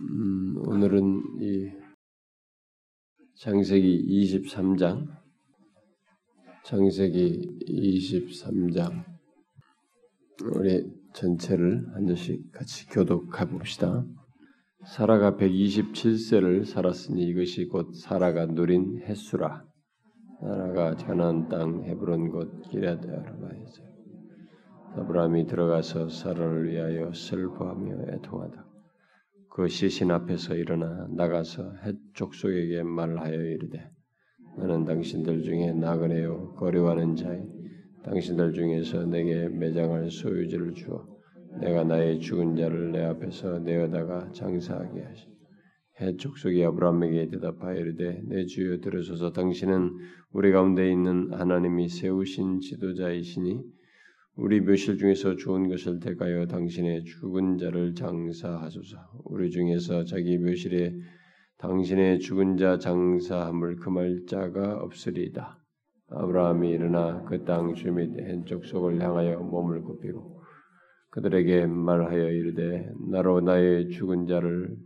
음, 오늘은 이 창세기 23장, 창세기 23장 우리 전체를 한 절씩 같이 교독해 봅시다. 사라가 127세를 살았으니 이것이 곧 사라가 누린 햇수라. 사라가 가나안 땅 헤브론 곳 기럇 아르바에서 아브라함이 들어가서 사라를 위하여 슬퍼하며 애통하다. 그 시신 앞에서 일어나 나가서 헷 족속에게 말하여 이르되 나는 당신들 중에 나그네요 거류하는 자이 당신들 중에서 내게 매장할 소유지를 주어 내가 나의 죽은 자를 내 앞에서 내어다가 장사하게 하시. 해 족 속이 아브라함에게 대답하여 이르되 내 주여 들으소서 당신은 우리 가운데 있는 하나님이 세우신 지도자이시니 우리 묘실 중에서 좋은 것을 택하여 당신의 죽은 자를 장사하소서. 우리 중에서 자기 묘실에 당신의 죽은 자 장사함을 금할 자가 없으리이다. 아브라함이 일어나 그 땅 주민 헨쪽 속을 향하여 몸을 굽히고 그들에게 말하여 이르되 나로 나의 죽은 자를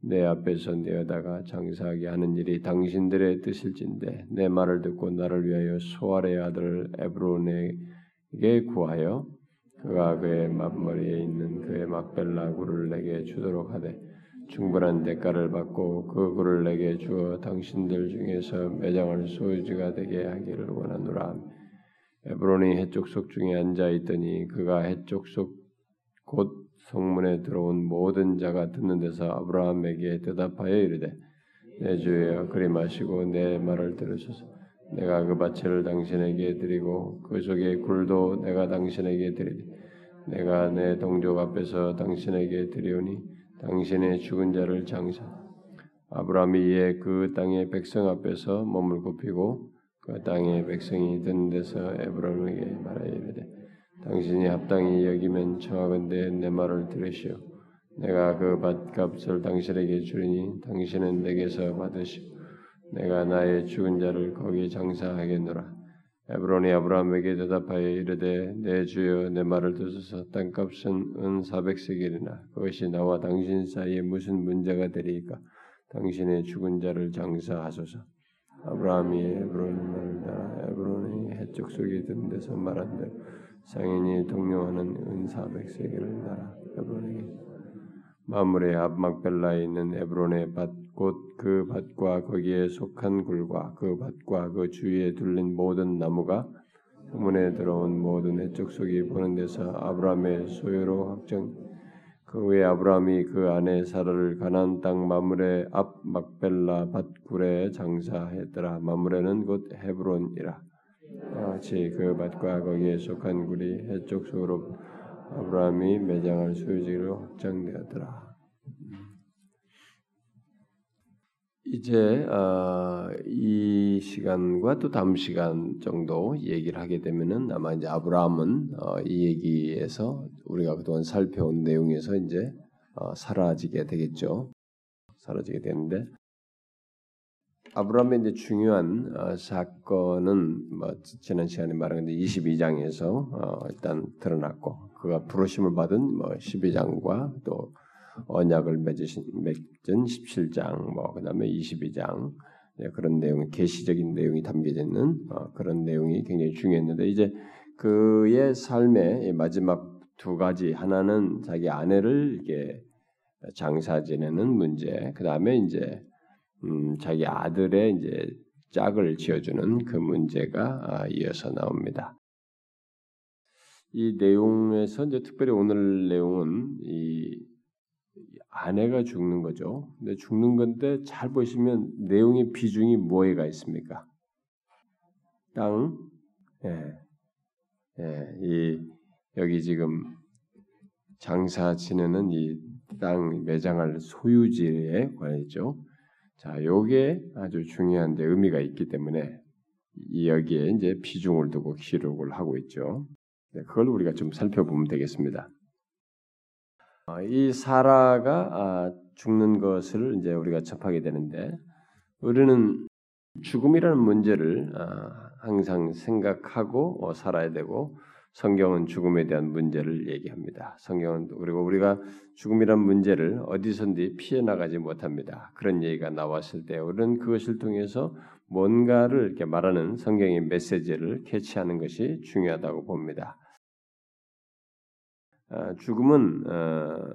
내 앞에서 내어다가 장사하게 하는 일이 당신들의 뜻일진데 내 말을 듣고 나를 위하여 소알의 아들 에브론의 에게 구하여 그가 그의 맞머리에 있는 그의 막벨라 굴을 내게 주도록 하되 충분한 대가를 받고 그 굴을 내게 주어 당신들 중에서 매장할 소유지가 되게 하기를 원하노라. 에브론이 해쪽 속 중에 앉아 있더니 그가 해쪽 속곧 성문에 들어온 모든 자가 듣는 데서 아브라함에게 대답하여 이르되 내 주여 그리 마시고 내 말을 들으소서. 내가 그 바체를 당신에게 드리고 그 속의 굴도 내가 당신에게 드리리. 내가 내 동족 앞에서 당신에게 드리오니 당신의 죽은 자를 장사. 아브라함이 이에 그 땅의 백성 앞에서 몸을 굽히고 그 땅의 백성이 듣는 데서 에브론에게 말하여 이르되 당신이 합당히 여기면 청하건대 내 말을 들으시오. 내가 그 밭값을 당신에게 주리니 당신은 내게서 받으시오. 내가 나의 죽은 자를 거기 장사하겠노라. 에브론이 아브라함에게 대답하여 이르되 내 주여 내 말을 듣소서 땅값은 은 사백세겔이나 그것이 나와 당신 사이에 무슨 문제가 되리까 당신의 죽은 자를 장사하소서. 아브라함이 에브론의 말을 따라 에브론이 해적 속에 든 데서 말한 대로 상인이 동료하는 은 사백세겔을 따라 에브론에게 마물의 앞막벨라에 있는 에브론의 밭 곧 그 밭과 거기에 속한 굴과 그 밭과 그 주위에 둘린 모든 나무가 문에 들어온 모든 해적 속이 보는 데서 아브라함의 소유로 확정. 그 외에 아브라함이 그 안에 사라를 가나안 땅 마물의 앞 막벨라 밭굴에 장사했더라. 마물에는 곧 헤브론이라. 같이 그 밭과 거기에 속한 굴이 해적 속으로 아브라함이 매장할 소유지로 확장되었더라. 이제 어, 이 시간과 또 다음 시간 정도 얘기를 하게 되면은 아마 이제 아브라함은 어, 이 얘기에서 우리가 그동안 살펴온 내용에서 이제 어, 사라지게 되겠죠. 사라지게 되는데 아브라함의 이제 중요한 어, 사건은 뭐 지난 시간에 말한 건데 22장에서 어, 일단 드러났고 그가 부르심을 받은 뭐 12장과 또 언약을 맺으신 맺은 17장 뭐 그다음에 22장 네, 그런 내용 계시적인 내용이 담겨져 있는 어, 그런 내용이 굉장히 중요했는데 이제 그의 삶의 마지막 두 가지 하나는 자기 아내를 이게 장사 지내는 문제 그 다음에 이제 음, 자기 아들의 이제 짝을 지어주는 그 문제가 아, 이어서 나옵니다. 이 내용에서 이제 특별히 오늘 내용은 이 아내가 죽는 거죠. 근데 죽는 건데 잘 보시면 내용의 비중이 뭐에 가 있습니까? 땅, 예, 예, 이 여기 지금 장사 지내는 이 땅 매장할 소유지에 관해죠. 자, 요게 아주 중요한데 의미가 있기 때문에 여기에 이제 비중을 두고 기록을 하고 있죠. 네, 그걸 우리가 좀 살펴보면 되겠습니다. 어, 이 사라가 아, 죽는 것을 이제 우리가 접하게 되는데 우리는 죽음이라는 문제를 아, 항상 생각하고 어, 살아야 되고 성경은 죽음에 대한 문제를 얘기합니다. 성경은 그리고 우리가 죽음이란 문제를 어디선지 피해 나가지 못합니다. 그런 얘기가 나왔을 때 우리는 그것을 통해서 뭔가를 이렇게 말하는 성경의 메시지를 캐치하는 것이 중요하다고 봅니다. 아, 죽음은 어,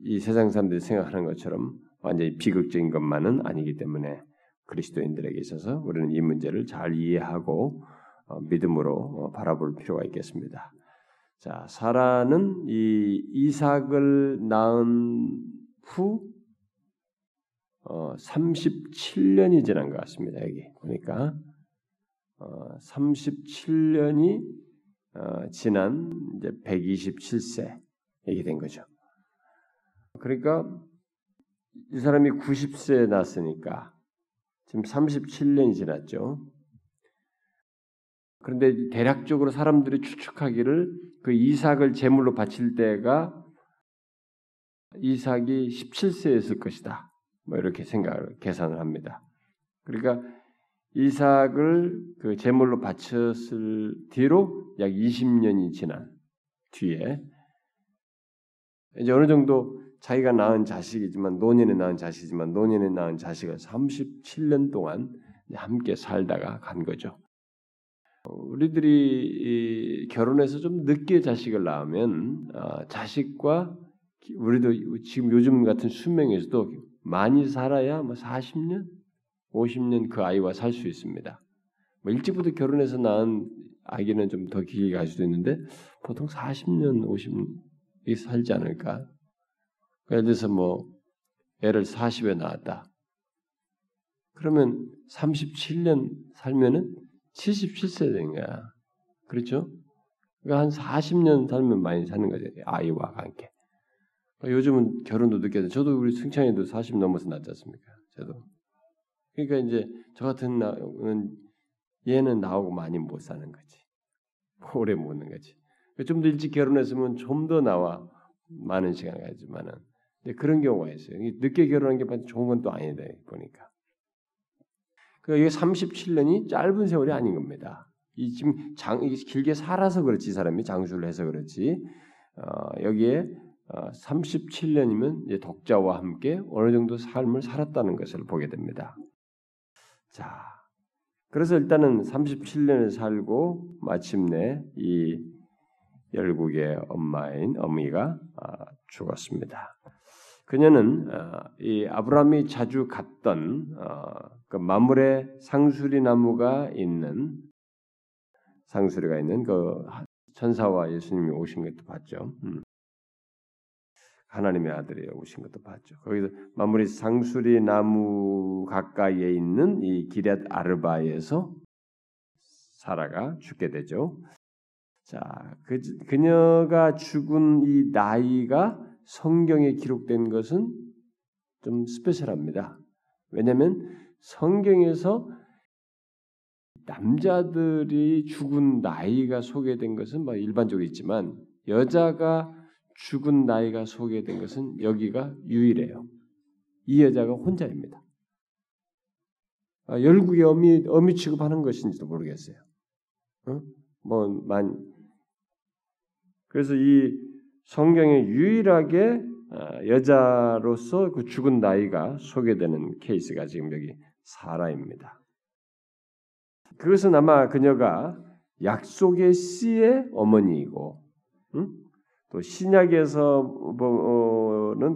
이 세상 사람들이 생각하는 것처럼 완전히 비극적인 것만은 아니기 때문에 그리스도인들에게 있어서 우리는 이 문제를 잘 이해하고 어, 믿음으로 어, 바라볼 필요가 있겠습니다. 자, 사라는 이 이삭을 낳은 후 어, 37년이 지난 것 같습니다. 여기 보니까 어, 37년이 어, 지난 이제 127세 이게 된 거죠. 그러니까 이 사람이 90세에 났으니까 지금 37년이 지났죠. 그런데 대략적으로 사람들이 추측하기를 그 이삭을 제물로 바칠 때가 이삭이 17세였을 것이다. 뭐 이렇게 생각을 계산을 합니다. 그러니까 이삭을 그 제물로 바쳤을 뒤로 약 20년이 지난 뒤에 이제 어느 정도 자기가 낳은 자식이지만 노년에 낳은 자식이지만 노년에 낳은 자식을 37년 동안 함께 살다가 간 거죠. 우리들이 결혼해서 좀 늦게 자식을 낳으면 어, 자식과 우리도 지금 요즘 같은 수명에서도 많이 살아야 뭐 40년, 50년 그 아이와 살 수 있습니다. 뭐 일찍부터 결혼해서 낳은 아기는 좀 더 길게 갈 수도 있는데 보통 40년, 50년 살지 않을까? 예를 들어서 뭐 애를 40에 낳았다. 그러면 37년 살면은 77세 된 거야. 그렇죠? 그러니까 한 40년 살면 많이 사는 거죠. 아이와 함께. 요즘은 결혼도 늦게 해서 저도 우리 승찬이도 40 넘어서 낳지 않습니까? 저도. 그러니까 이제 저 같은 나는 얘는 나오고 많이 못 사는 거지. 오래 못는 거지. 좀 더 일찍 결혼했으면 좀 더 나와 많은 시간을 가지만은 그런 경우가 있어요. 늦게 결혼한 게 좋은 건 또 아니다 보니까. 그 이게 37년이 짧은 세월이 아닌 겁니다. 이 지금 장 길게 살아서 그렇지 사람이 장수를 해서 그렇지 어, 여기에 어, 37년이면 이제 독자와 함께 어느 정도 삶을 살았다는 것을 보게 됩니다. 자, 그래서 일단은 37년을 살고 마침내 이 열국의 엄마인 어미가 아, 죽었습니다. 그녀는 어, 이 아브라함이 자주 갔던 어, 그 마물의 상수리 나무가 있는 상수리가 있는 그 천사와 예수님이 오신 것도 봤죠. 음. 하나님의 아들이 오신 것도 봤죠. 거기서 마무리 상수리 나무 가까이에 있는 이 기럇 아르바에서 사라가 죽게 되죠. 자, 그, 그녀가 죽은 이 나이가 성경에 기록된 것은 좀 스페셜합니다. 왜냐하면 성경에서 남자들이 죽은 나이가 소개된 것은 뭐 일반적으로 있지만 여자가 죽은 나이가 소개된 것은 여기가 유일해요. 이 여자가 혼자입니다. 아, 열국의 어미 어미 취급하는 것인지도 모르겠어요. 어? 뭐 만 그래서 이 성경에 유일하게 아, 여자로서 그 죽은 나이가 소개되는 케이스가 지금 여기 사라입니다. 그것은 아마 그녀가 약속의 씨의 어머니이고, 응? 또 신약에서는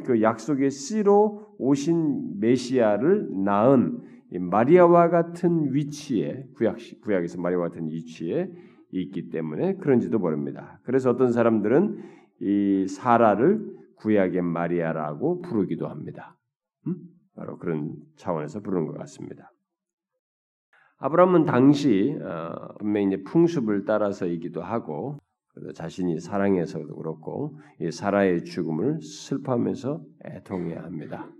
그 약속의 씨로 오신 메시아를 낳은 마리아와 같은 위치에 구약 구약에서 마리아와 같은 위치에 있기 때문에 그런지도 모릅니다. 그래서 어떤 사람들은 이 사라를 구약의 마리아라고 부르기도 합니다. 음? 바로 그런 차원에서 부르는 것 같습니다. 아브라함은 당시 어, 분명히 이제 풍습을 따라서이기도 하고 자신이 사랑해서도 그렇고 이 사라의 죽음을 슬퍼하면서 애통해야 합니다.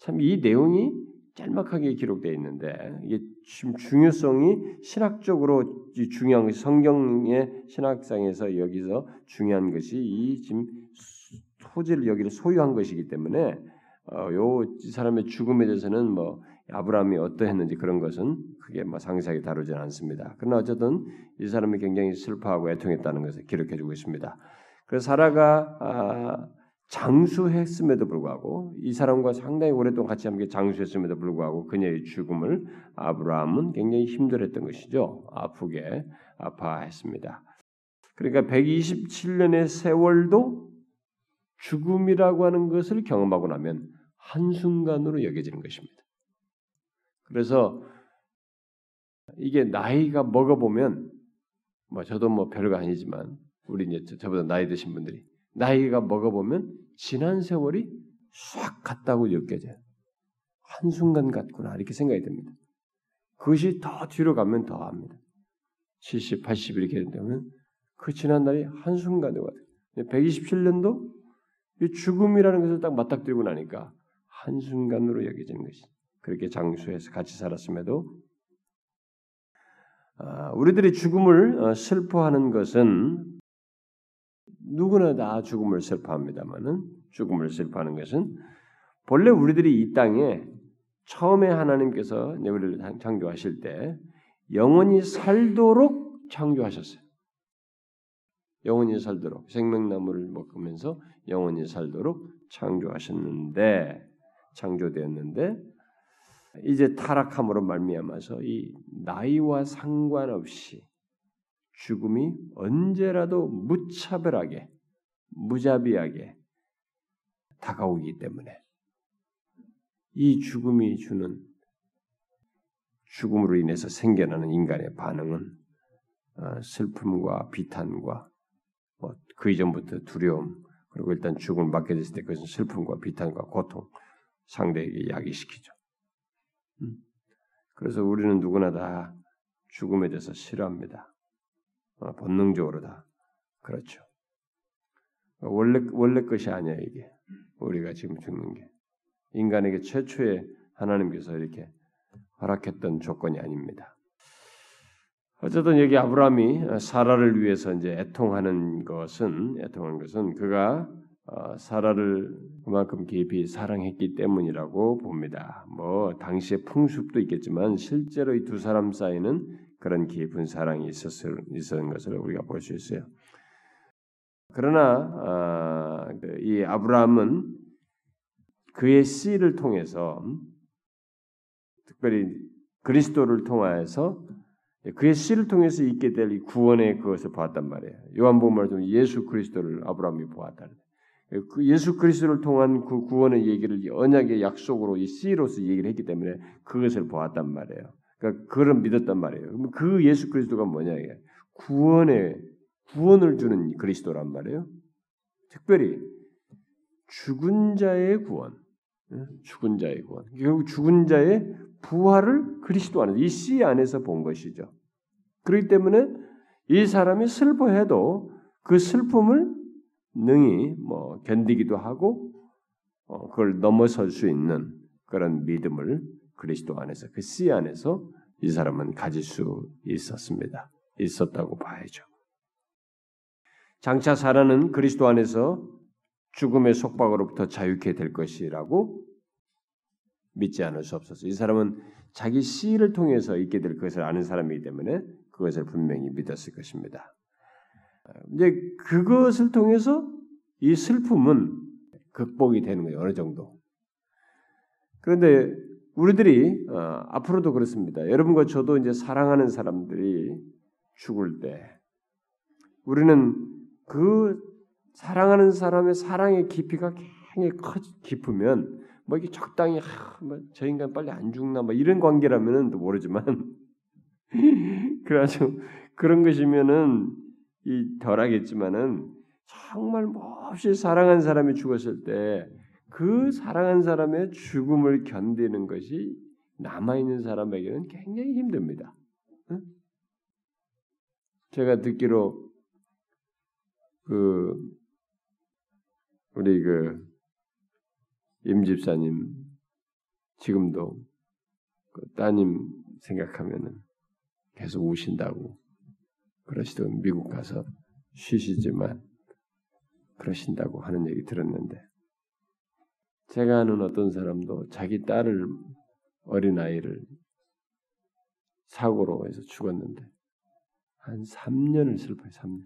참 이 내용이 짤막하게 기록되어 있는데 이게 중요성이 신학적으로 중요한 것이 성경의 신학상에서 여기서 중요한 것이 이 지금 토지를 여기를 소유한 것이기 때문에 어, 요이 사람의 죽음에 대해서는 뭐 아브라함이 어떠했는지 그런 것은 크게 뭐 상세하게 다루지는 않습니다. 그러나 어쨌든 이 사람이 굉장히 슬퍼하고 애통했다는 것을 기록해주고 있습니다. 그래서 사라가 아, 장수했음에도 불구하고 이 사람과 상당히 오랫동안 같이 함께 장수했음에도 불구하고 그녀의 죽음을 아브라함은 굉장히 힘들었던 것이죠. 아프게 아파했습니다. 그러니까 127년의 세월도 죽음이라고 하는 것을 경험하고 나면 한순간으로 여겨지는 것입니다. 그래서 이게 나이가 먹어보면 뭐 저도 뭐 별거 아니지만 우리 이제 저보다 나이 드신 분들이 나이가 먹어보면 지난 세월이 싹 갔다고 느껴져요. 한순간 같구나 이렇게 생각이 됩니다. 그것이 더 뒤로 가면 더 합니다. 70, 80 이렇게 되면 그 지난 날이 한순간에 와요. 127년도 죽음이라는 것을 딱 맞닥뜨리고 나니까 한순간으로 여겨지는 것이 그렇게 장수해서 같이 살았음에도 아, 우리들이 죽음을 어, 슬퍼하는 것은 누구나 다 죽음을 슬퍼합니다만은 죽음을 슬퍼하는 것은 본래 우리들이 이 땅에 처음에 하나님께서 우리를 창조하실 때 영원히 살도록 창조하셨어요. 영원히 살도록 생명나무를 먹으면서 영원히 살도록 창조하셨는데 창조되었는데 이제 타락함으로 말미암아서 이 나이와 상관없이 죽음이 언제라도 무차별하게 무자비하게 다가오기 때문에 이 죽음이 주는 죽음으로 인해서 생겨나는 인간의 반응은 어, 슬픔과 비탄과 뭐그 이전부터 두려움 그리고 일단 죽음을 맞게 됐을 때 그것은 슬픔과 비탄과 고통 상대에게 야기시키죠. 음. 그래서 우리는 누구나 다 죽음에 대해서 싫어합니다. 어, 본능적으로 다 그렇죠. 원래 원래 것이 아니야 이게 우리가 지금 죽는 게 인간에게 최초의 하나님께서 이렇게 허락했던 조건이 아닙니다. 어쨌든 여기 아브라함이 사라를 위해서 이제 애통하는 것은 애통하는 것은 그가 어, 사라를 그만큼 깊이 사랑했기 때문이라고 봅니다. 뭐 당시의 풍습도 있겠지만 실제로 이 두 사람 사이는 그런 깊은 사랑이 있었을 있었는 것을 우리가 볼 수 있어요. 그러나 아, 그이 아브라함은 그의 씨를 통해서 특별히 그리스도를 통하여서 그의 씨를 통해서 있게 될 구원의 그것을 보았단 말이에요. 요한복음을 좀 예수 그리스도를 아브라함이 보았다. 그 예수 그리스도를 통한 그 구원의 얘기를 언약의 약속으로 이 씨로서 얘기를 했기 때문에 그것을 보았단 말이에요. 그러니까 그걸 믿었단 말이에요. 그 예수 그리스도가 뭐냐 이게 구원의 구원을 주는 그리스도란 말이에요. 특별히 죽은 자의 구원, 죽은 자의 구원. 결국 죽은 자의 부활을 그리스도 안에서 이 씨 안에서 본 것이죠. 그렇기 때문에 이 사람이 슬퍼해도 그 슬픔을 능히 뭐 견디기도 하고 어, 그걸 넘어설 수 있는 그런 믿음을 그리스도 안에서 그 씨 안에서 이 사람은 가질 수 있었습니다. 있었다고 봐야죠. 장차 사라는 그리스도 안에서 죽음의 속박으로부터 자유케 될 것이라고 믿지 않을 수 없었어요. 이 사람은 자기 씨를 통해서 있게 될 것을 아는 사람이기 때문에 그것을 분명히 믿었을 것입니다. 이제 그것을 통해서 이 슬픔은 극복이 되는 거예요. 어느 정도. 그런데 우리들이 어, 앞으로도 그렇습니다. 여러분과 저도 이제 사랑하는 사람들이 죽을 때 우리는 그 사랑하는 사람의 사랑의 깊이가 굉장히 커, 깊으면 뭐 이게 적당히 하, 뭐저 인간 빨리 안 죽나 뭐 이런 관계라면은 또 모르지만 그래가지고 그런 것이면은 이 덜하겠지만은 정말 몹시 사랑한 사람이 죽었을 때 그 사랑한 사람의 죽음을 견디는 것이 남아 있는 사람에게는 굉장히 힘듭니다. 제가 듣기로 그 우리 그 임집사님 지금도 그 따님 생각하면은 계속 우신다고 그러시던 미국 가서 쉬시지만 그러신다고 하는 얘기 들었는데 제가 아는 어떤 사람도 자기 딸을 어린 아이를 사고로 해서 죽었는데 한 3년을 슬퍼요. 3년.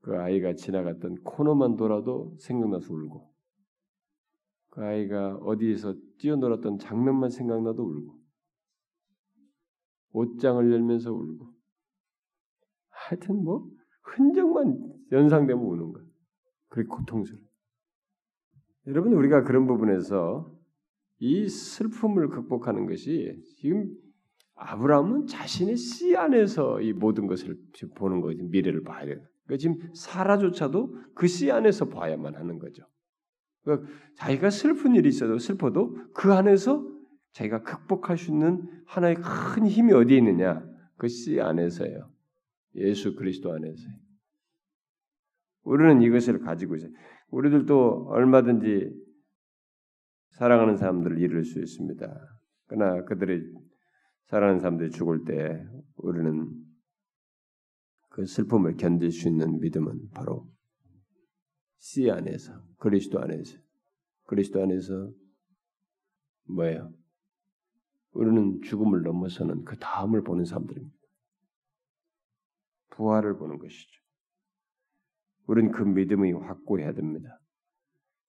그 아이가 지나갔던 코너만 돌아도 생각나서 울고 그 아이가 어디에서 뛰어놀았던 장면만 생각나도 울고 옷장을 열면서 울고 하여튼 뭐 흔적만 연상되면 우는 거야. 그렇게 고통스러워. 여러분 우리가 그런 부분에서 이 슬픔을 극복하는 것이 지금 아브라함은 자신의 씨 안에서 이 모든 것을 보는 거지 미래를 봐야 돼요. 그러니까 지금 사라조차도 그 씨 안에서 봐야만 하는 거죠. 그러니까 자기가 슬픈 일이 있어도 슬퍼도 그 안에서 자기가 극복할 수 있는 하나의 큰 힘이 어디에 있느냐? 그 씨 안에서요. 예수 그리스도 안에서요. 우리는 이것을 가지고 있어요. 우리들도 얼마든지 사랑하는 사람들을 잃을 수 있습니다. 그러나 그들이 사랑하는 사람들이 죽을 때 우리는 그 슬픔을 견딜 수 있는 믿음은 바로 씨 안에서 그리스도 안에서 그리스도 안에서 뭐예요? 우리는 죽음을 넘어서는 그 다음을 보는 사람들입니다. 부활을 보는 것이죠. 우리는 그 믿음이 확고해야 됩니다.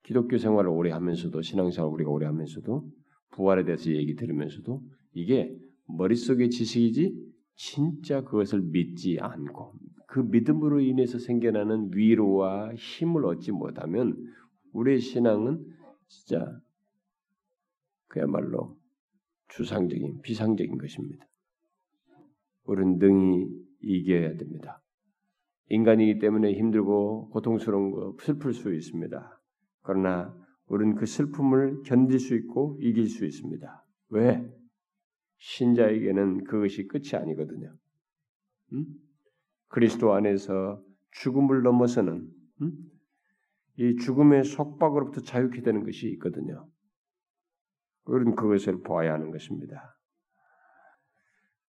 기독교 생활을 오래 하면서도 신앙생활 우리가 오래 하면서도 부활에 대해서 얘기 들으면서도 이게 머릿속의 지식이지 진짜 그것을 믿지 않고 그 믿음으로 인해서 생겨나는 위로와 힘을 얻지 못하면 우리의 신앙은 진짜 그야말로 주상적인 비상적인 것입니다. 우리는 능히 이겨야 됩니다. 인간이기 때문에 힘들고 고통스러운 거 슬플 수 있습니다. 그러나 우리는 그 슬픔을 견딜 수 있고 이길 수 있습니다. 왜? 신자에게는 그것이 끝이 아니거든요. 음? 그리스도 안에서 죽음을 넘어서는 음? 이 죽음의 속박으로부터 자유케 되는 것이 있거든요. 우리는 그것을 보아야 하는 것입니다.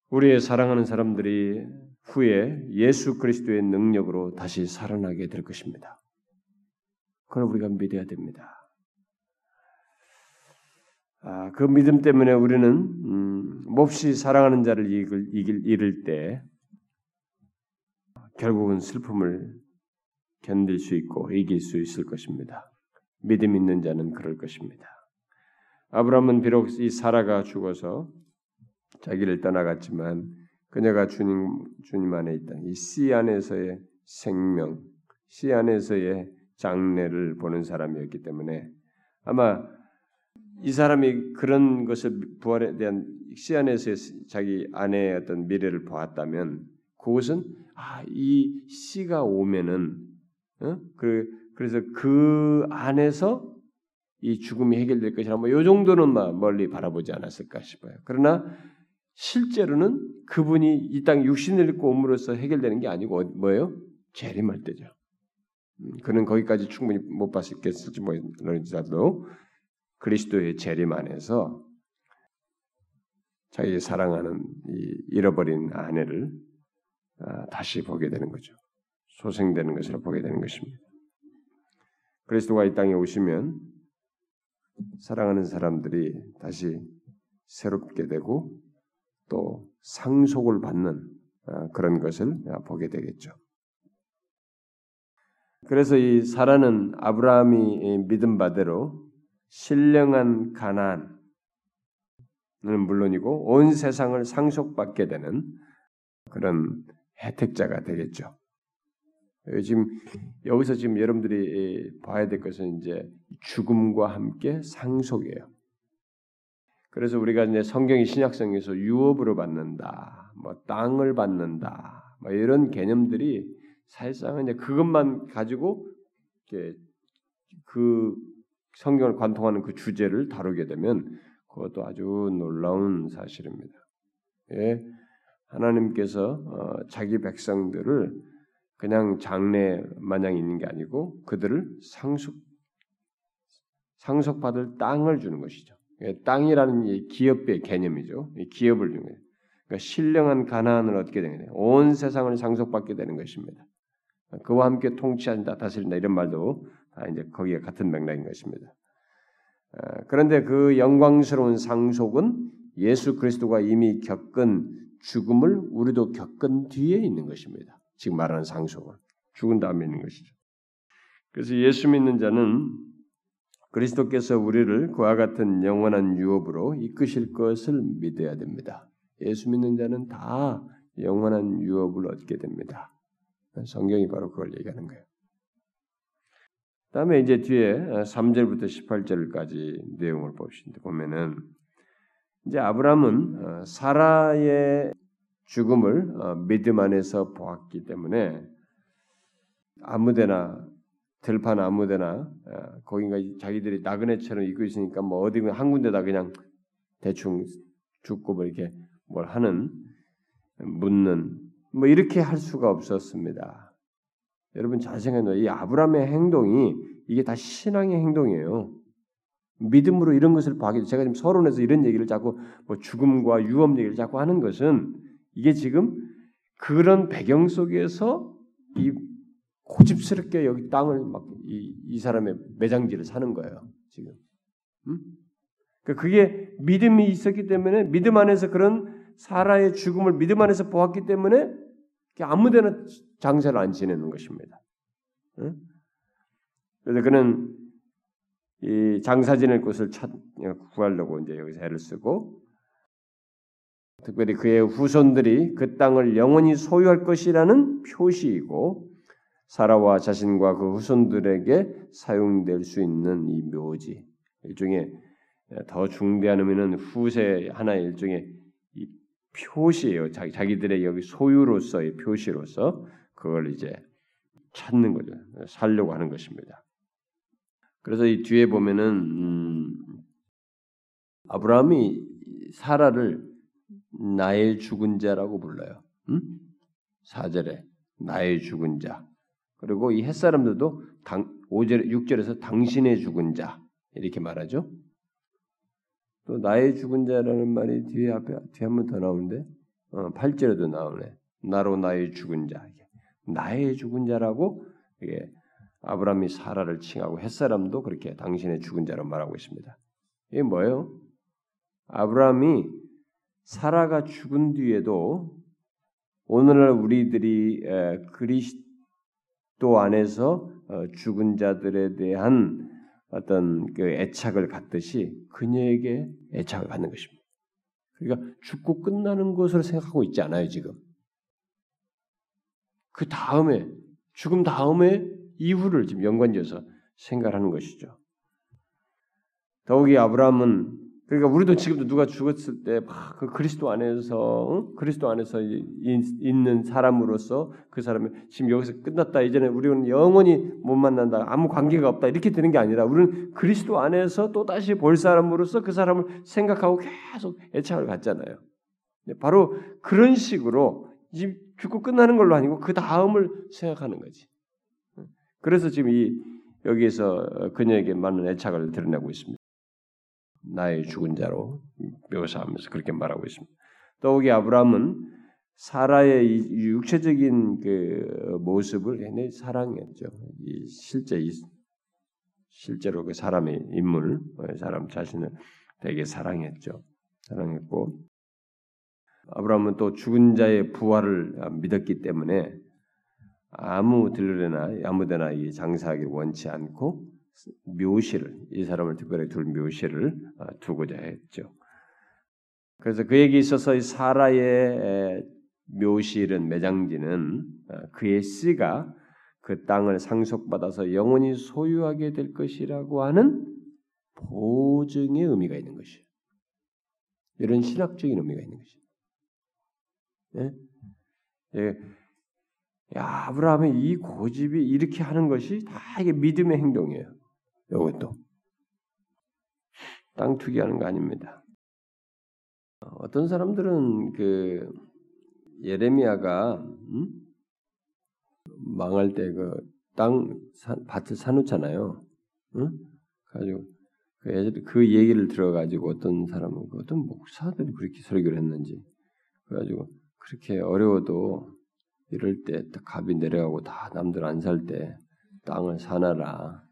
우리의 사랑하는 사람들이 후에 예수 그리스도의 능력으로 다시 살아나게 될 것입니다. 그걸 우리가 믿어야 됩니다. 아, 그 믿음 때문에 우리는 음, 몹시 사랑하는 자를 이길, 이길, 잃을 때 결국은 슬픔을 견딜 수 있고 이길 수 있을 것입니다. 믿음 있는 자는 그럴 것입니다. 아브라함은 비록 이 사라가 죽어서 자기를 떠나갔지만 그녀가 주님 주님 안에 있다. 이 씨 안에서의 생명, 씨 안에서의 장래를 보는 사람이었기 때문에 아마 이 사람이 그런 것을 부활에 대한 씨 안에서의 자기 아내의 어떤 미래를 보았다면 그것은 아, 이 씨가 오면은 어? 그 그래서 그 안에서 이 죽음이 해결될 것이라 뭐요 정도는 막 멀리 바라보지 않았을까 싶어요. 그러나 실제로는 그분이 이 땅 육신을 입고 옴으로써 해결되는 게 아니고 뭐예요? 재림할 때죠. 음, 그는 거기까지 충분히 못 봤겠을지 모르지라도 그리스도의 재림 안에서 자기 사랑하는 이 잃어버린 아내를 아, 다시 보게 되는 거죠. 소생되는 것을 보게 되는 것입니다. 그리스도가 이 땅에 오시면 사랑하는 사람들이 다시 새롭게 되고 또 상속을 받는 아, 그런 것을 보게 되겠죠. 그래서 이 사라는 아브라함이 믿은 바대로 신령한 가난은 물론이고 온 세상을 상속받게 되는 그런 혜택자가 되겠죠. 지금 여기서 지금 여러분들이 봐야 될 것은 이제 죽음과 함께 상속이에요. 그래서 우리가 이제 성경이 신약성에서 유업으로 받는다, 뭐 땅을 받는다, 뭐 이런 개념들이 사실상은 이제 그것만 가지고 그 성경을 관통하는 그 주제를 다루게 되면 그것도 아주 놀라운 사실입니다. 예, 하나님께서 어, 자기 백성들을 그냥 장래 마냥 있는 게 아니고 그들을 상속 상속받을 땅을 주는 것이죠. 예, 땅이라는 이 기업의 개념이죠. 이 기업을 거예요. 그러니까 신령한 가나안을 얻게 되는. 온 세상을 상속받게 되는 것입니다. 그와 함께 통치한다, 다스린다 이런 말도 다 이제 거기에 같은 맥락인 것입니다. 어, 그런데 그 영광스러운 상속은 예수 그리스도가 이미 겪은 죽음을 우리도 겪은 뒤에 있는 것입니다. 지금 말하는 상속은 죽은 다음에 있는 것이죠. 그래서 예수 믿는 자는 그리스도께서 우리를 그와 같은 영원한 유업으로 이끄실 것을 믿어야 됩니다. 예수 믿는 자는 다 영원한 유업을 얻게 됩니다. 성경이 바로 그걸 얘기하는 거예요. 다음에 이제 뒤에 3절부터 18절까지 내용을 봅시다. 보면은 이제 아브라함은 어, 사라의 죽음을 어, 믿음 안에서 보았기 때문에 아무데나 들판 아무데나 어, 거긴가 자기들이 나그네처럼 입고 있으니까 뭐 어디 한 군데다 그냥 대충 죽고 뭐 이렇게 뭘 하는 묻는 뭐 이렇게 할 수가 없었습니다. 여러분 잘 생각해 이 아브라함의 행동이 이게 다 신앙의 행동이에요. 믿음으로 이런 것을 봐기 제가 지금 서론에서 이런 얘기를 자꾸 뭐 죽음과 유업 얘기를 자꾸 하는 것은 이게 지금 그런 배경 속에서 이 고집스럽게 여기 땅을 막이 이 사람의 매장지를 사는 거예요. 지금. 음? 그게 믿음이 있었기 때문에 믿음 안에서 그런 사라의 죽음을 믿음 안에서 보았기 때문에 아무데나 장사를 안 지내는 것입니다. 응? 그래서 그는 이 장사 지낼 곳을 찾, 구하려고 이제 여기서 애를 쓰고 특별히 그의 후손들이 그 땅을 영원히 소유할 것이라는 표시이고 사라와 자신과 그 후손들에게 사용될 수 있는 이 묘지 일종의 더 중대한 의미는 후세 하나의 일종의 이 표시예요. 자기 자기들의 여기 소유로서의 표시로서 그걸 이제 찾는 거죠. 살려고 하는 것입니다. 그래서 이 뒤에 보면은 음, 아브라함이 사라를 나의 죽은 자라고 불러요. 음? 4절에 나의 죽은 자. 그리고 이 햇사람들도 당, 5절, 6절에서 당신의 죽은 자 이렇게 말하죠. 또 나의 죽은 자라는 말이 뒤에 앞에 뒤에 한 번 더 나오는데 어, 8절에도 나오네. 나로 나의 죽은 자. 나의 죽은 자라고 이게 아브라함이 사라를 칭하고 햇사람도 그렇게 당신의 죽은 자로 말하고 있습니다. 이게 뭐예요? 아브라함이 사라가 죽은 뒤에도 오늘날 우리들이 그리스도 안에서 어, 죽은 자들에 대한 어떤 그 애착을 갖듯이 그녀에게 애착을 갖는 것입니다. 그러니까 죽고 끝나는 것으로 생각하고 있지 않아요 지금. 그 다음에 죽음 다음에 이후를 지금 연관지어서 생각하는 것이죠. 더욱이 아브라함은 그러니까 우리도 지금도 누가 죽었을 때 막 그 그리스도 안에서 응? 그리스도 안에서 있는 사람으로서 그 사람이 지금 여기서 끝났다 이제는 우리는 영원히 못 만난다 아무 관계가 없다 이렇게 되는 게 아니라 우리는 그리스도 안에서 또 다시 볼 사람으로서 그 사람을 생각하고 계속 애착을 갖잖아요. 바로 그런 식으로 죽고 끝나는 걸로 아니고 그 다음을 생각하는 거지. 그래서 지금 이 여기에서 그녀에게 많은 애착을 드러내고 있습니다. 나의 죽은 자로 묘사하면서 그렇게 말하고 있습니다. 더욱이 아브라함은 사라의 육체적인 그 모습을 굉장히 사랑했죠. 이 실제 이 실제로 그 사람의 인물, 사람 자신을 되게 사랑했죠. 사랑했고 아브라함은 또 죽은 자의 부활을 믿었기 때문에 아무 들르나 아무데나 이 장사하기 원치 않고 묘시를 이 사람을 특별히 둘 묘시를 어, 두고자 했죠. 그래서 그에게 있어서 이 사라의 묘실은 매장지는 어, 그의 씨가 그 땅을 상속받아서 영원히 소유하게 될 것이라고 하는 보증의 의미가 있는 것이에요. 이런 신학적인 의미가 있는 것이에요. 예? 예. 야, 아브라함의 이 고집이 이렇게 하는 것이 다 이게 믿음의 행동이에요. 이것도 땅 투기하는 거 아닙니다. 어떤 사람들은 그 예레미야가 음? 망할 때 그 땅 밭을 사놓잖아요. 응? 가지고 그, 그 얘기를 들어가지고 어떤 사람은 그 어떤 목사들이 그렇게 설교를 했는지 그래가지고 그렇게 어려워도 이럴 때 갑이 내려가고 다 남들 안 살 때 땅을 사놔라 그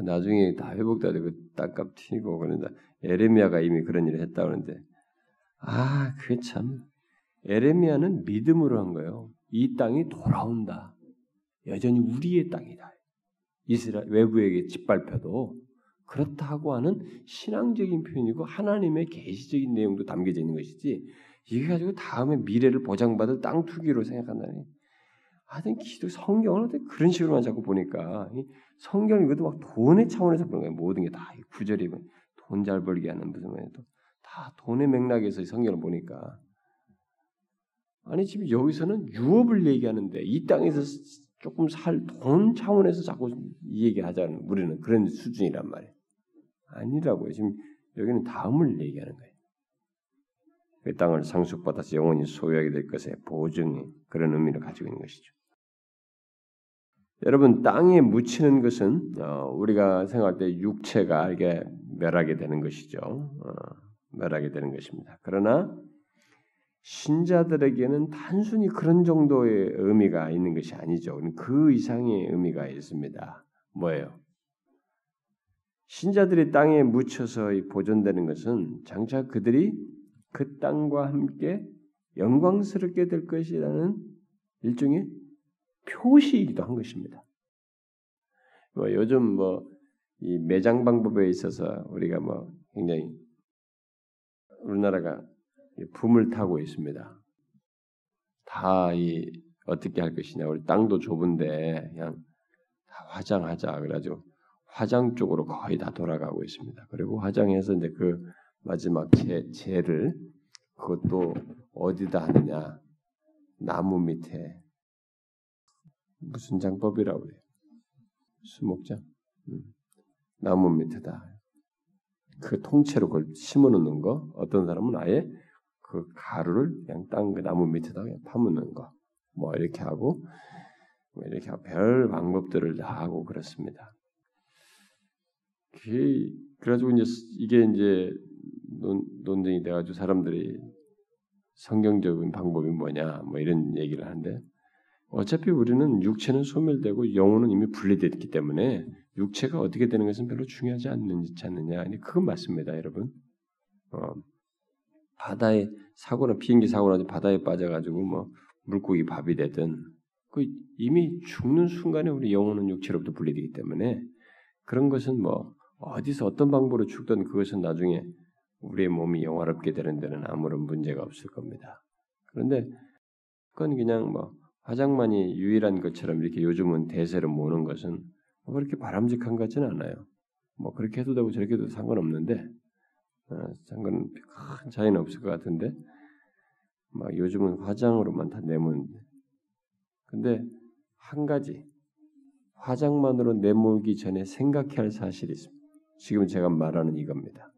나중에 다 회복돼도 그 땅값 튀고 그런다. 에레미야가 이미 그런 일을 했다 그러는데 아, 그게 참 에레미야는 믿음으로 한 거예요. 이 땅이 돌아온다. 여전히 우리의 땅이다. 이스라엘 외부에게 짓밟혀도 그렇다고 하는 신앙적인 표현이고 하나님의 계시적인 내용도 담겨져 있는 것이지 이게 가지고 다음에 미래를 보장받을 땅 투기로 생각한다니 하여튼 기도 성경을 그런 식으로만 자꾸 보니까 성경 이것도 막 돈의 차원에서 보는 거예요. 모든 게 다 구절이 돈 잘 벌게 하는 무슨 말이도 다 돈의 맥락에서 성경을 보니까 아니 지금 여기서는 유업을 얘기하는데 이 땅에서 조금 살 돈 차원에서 자꾸 이 얘기하자는 우리는 그런 수준이란 말이에요. 아니라고요. 지금 여기는 다음을 얘기하는 거예요. 그 땅을 상속받아서 영원히 소유하게 될 것의 보증이 그런 의미를 가지고 있는 것이죠. 여러분 땅에 묻히는 것은 어, 우리가 생각할 때 육체가 이게 멸하게 되는 것이죠. 어, 멸하게 되는 것입니다. 그러나 신자들에게는 단순히 그런 정도의 의미가 있는 것이 아니죠. 그 이상의 의미가 있습니다. 뭐예요? 신자들이 땅에 묻혀서 보존되는 것은 장차 그들이 그 땅과 함께 영광스럽게 될 것이라는 일종의 표시이기도 한 것입니다. 뭐 요즘 뭐 이 매장 방법에 있어서 우리가 뭐 굉장히 우리나라가 붐을 타고 있습니다. 다 이 어떻게 할 것이냐 우리 땅도 좁은데 그냥 다 화장하자 그래가지고 화장 쪽으로 거의 다 돌아가고 있습니다. 그리고 화장해서 이제 그 마지막 재, 재를 그것도 어디다 하느냐 나무 밑에 무슨 장법이라고 그래요? 수목장 음. 나무 밑에다 그 통째로 그걸 심어 놓는 거 어떤 사람은 아예 그 가루를 그냥 땅 그 나무 밑에다 그냥 파묻는 거 뭐 이렇게 하고 뭐 이렇게 별 방법들을 다 하고 그렇습니다. 그래가지고 이제 이게 이제 논, 논쟁이 돼가지고 사람들이 성경적인 방법이 뭐냐 뭐 이런 얘기를 하는데 어차피 우리는 육체는 소멸되고 영혼은 이미 분리됐기 때문에 육체가 어떻게 되는 것은 별로 중요하지 않는지 않느냐. 그건 맞습니다, 여러분. 어, 바다에 사고나 비행기 사고 나서 바다에 빠져가지고 뭐 물고기 밥이 되든 그 이미 죽는 순간에 우리 영혼은 육체로부터 분리되기 때문에 그런 것은 뭐 어디서 어떤 방법으로 죽든 그것은 나중에 우리의 몸이 영화롭게 되는 데는 아무런 문제가 없을 겁니다. 그런데 그건 그냥 뭐 화장만이 유일한 것처럼 이렇게 요즘은 대세로 모는 것은 뭐 그렇게 바람직한 것 같지는 않아요. 뭐 그렇게 해도 되고 저렇게 해도 상관없는데 어, 상관 큰 차이는 없을 것 같은데 막 요즘은 화장으로만 다 내모는데 근데 한 가지 화장만으로 내몰기 전에 생각해야 할 사실이 있습니다. 지금 제가 말하는 이겁니다.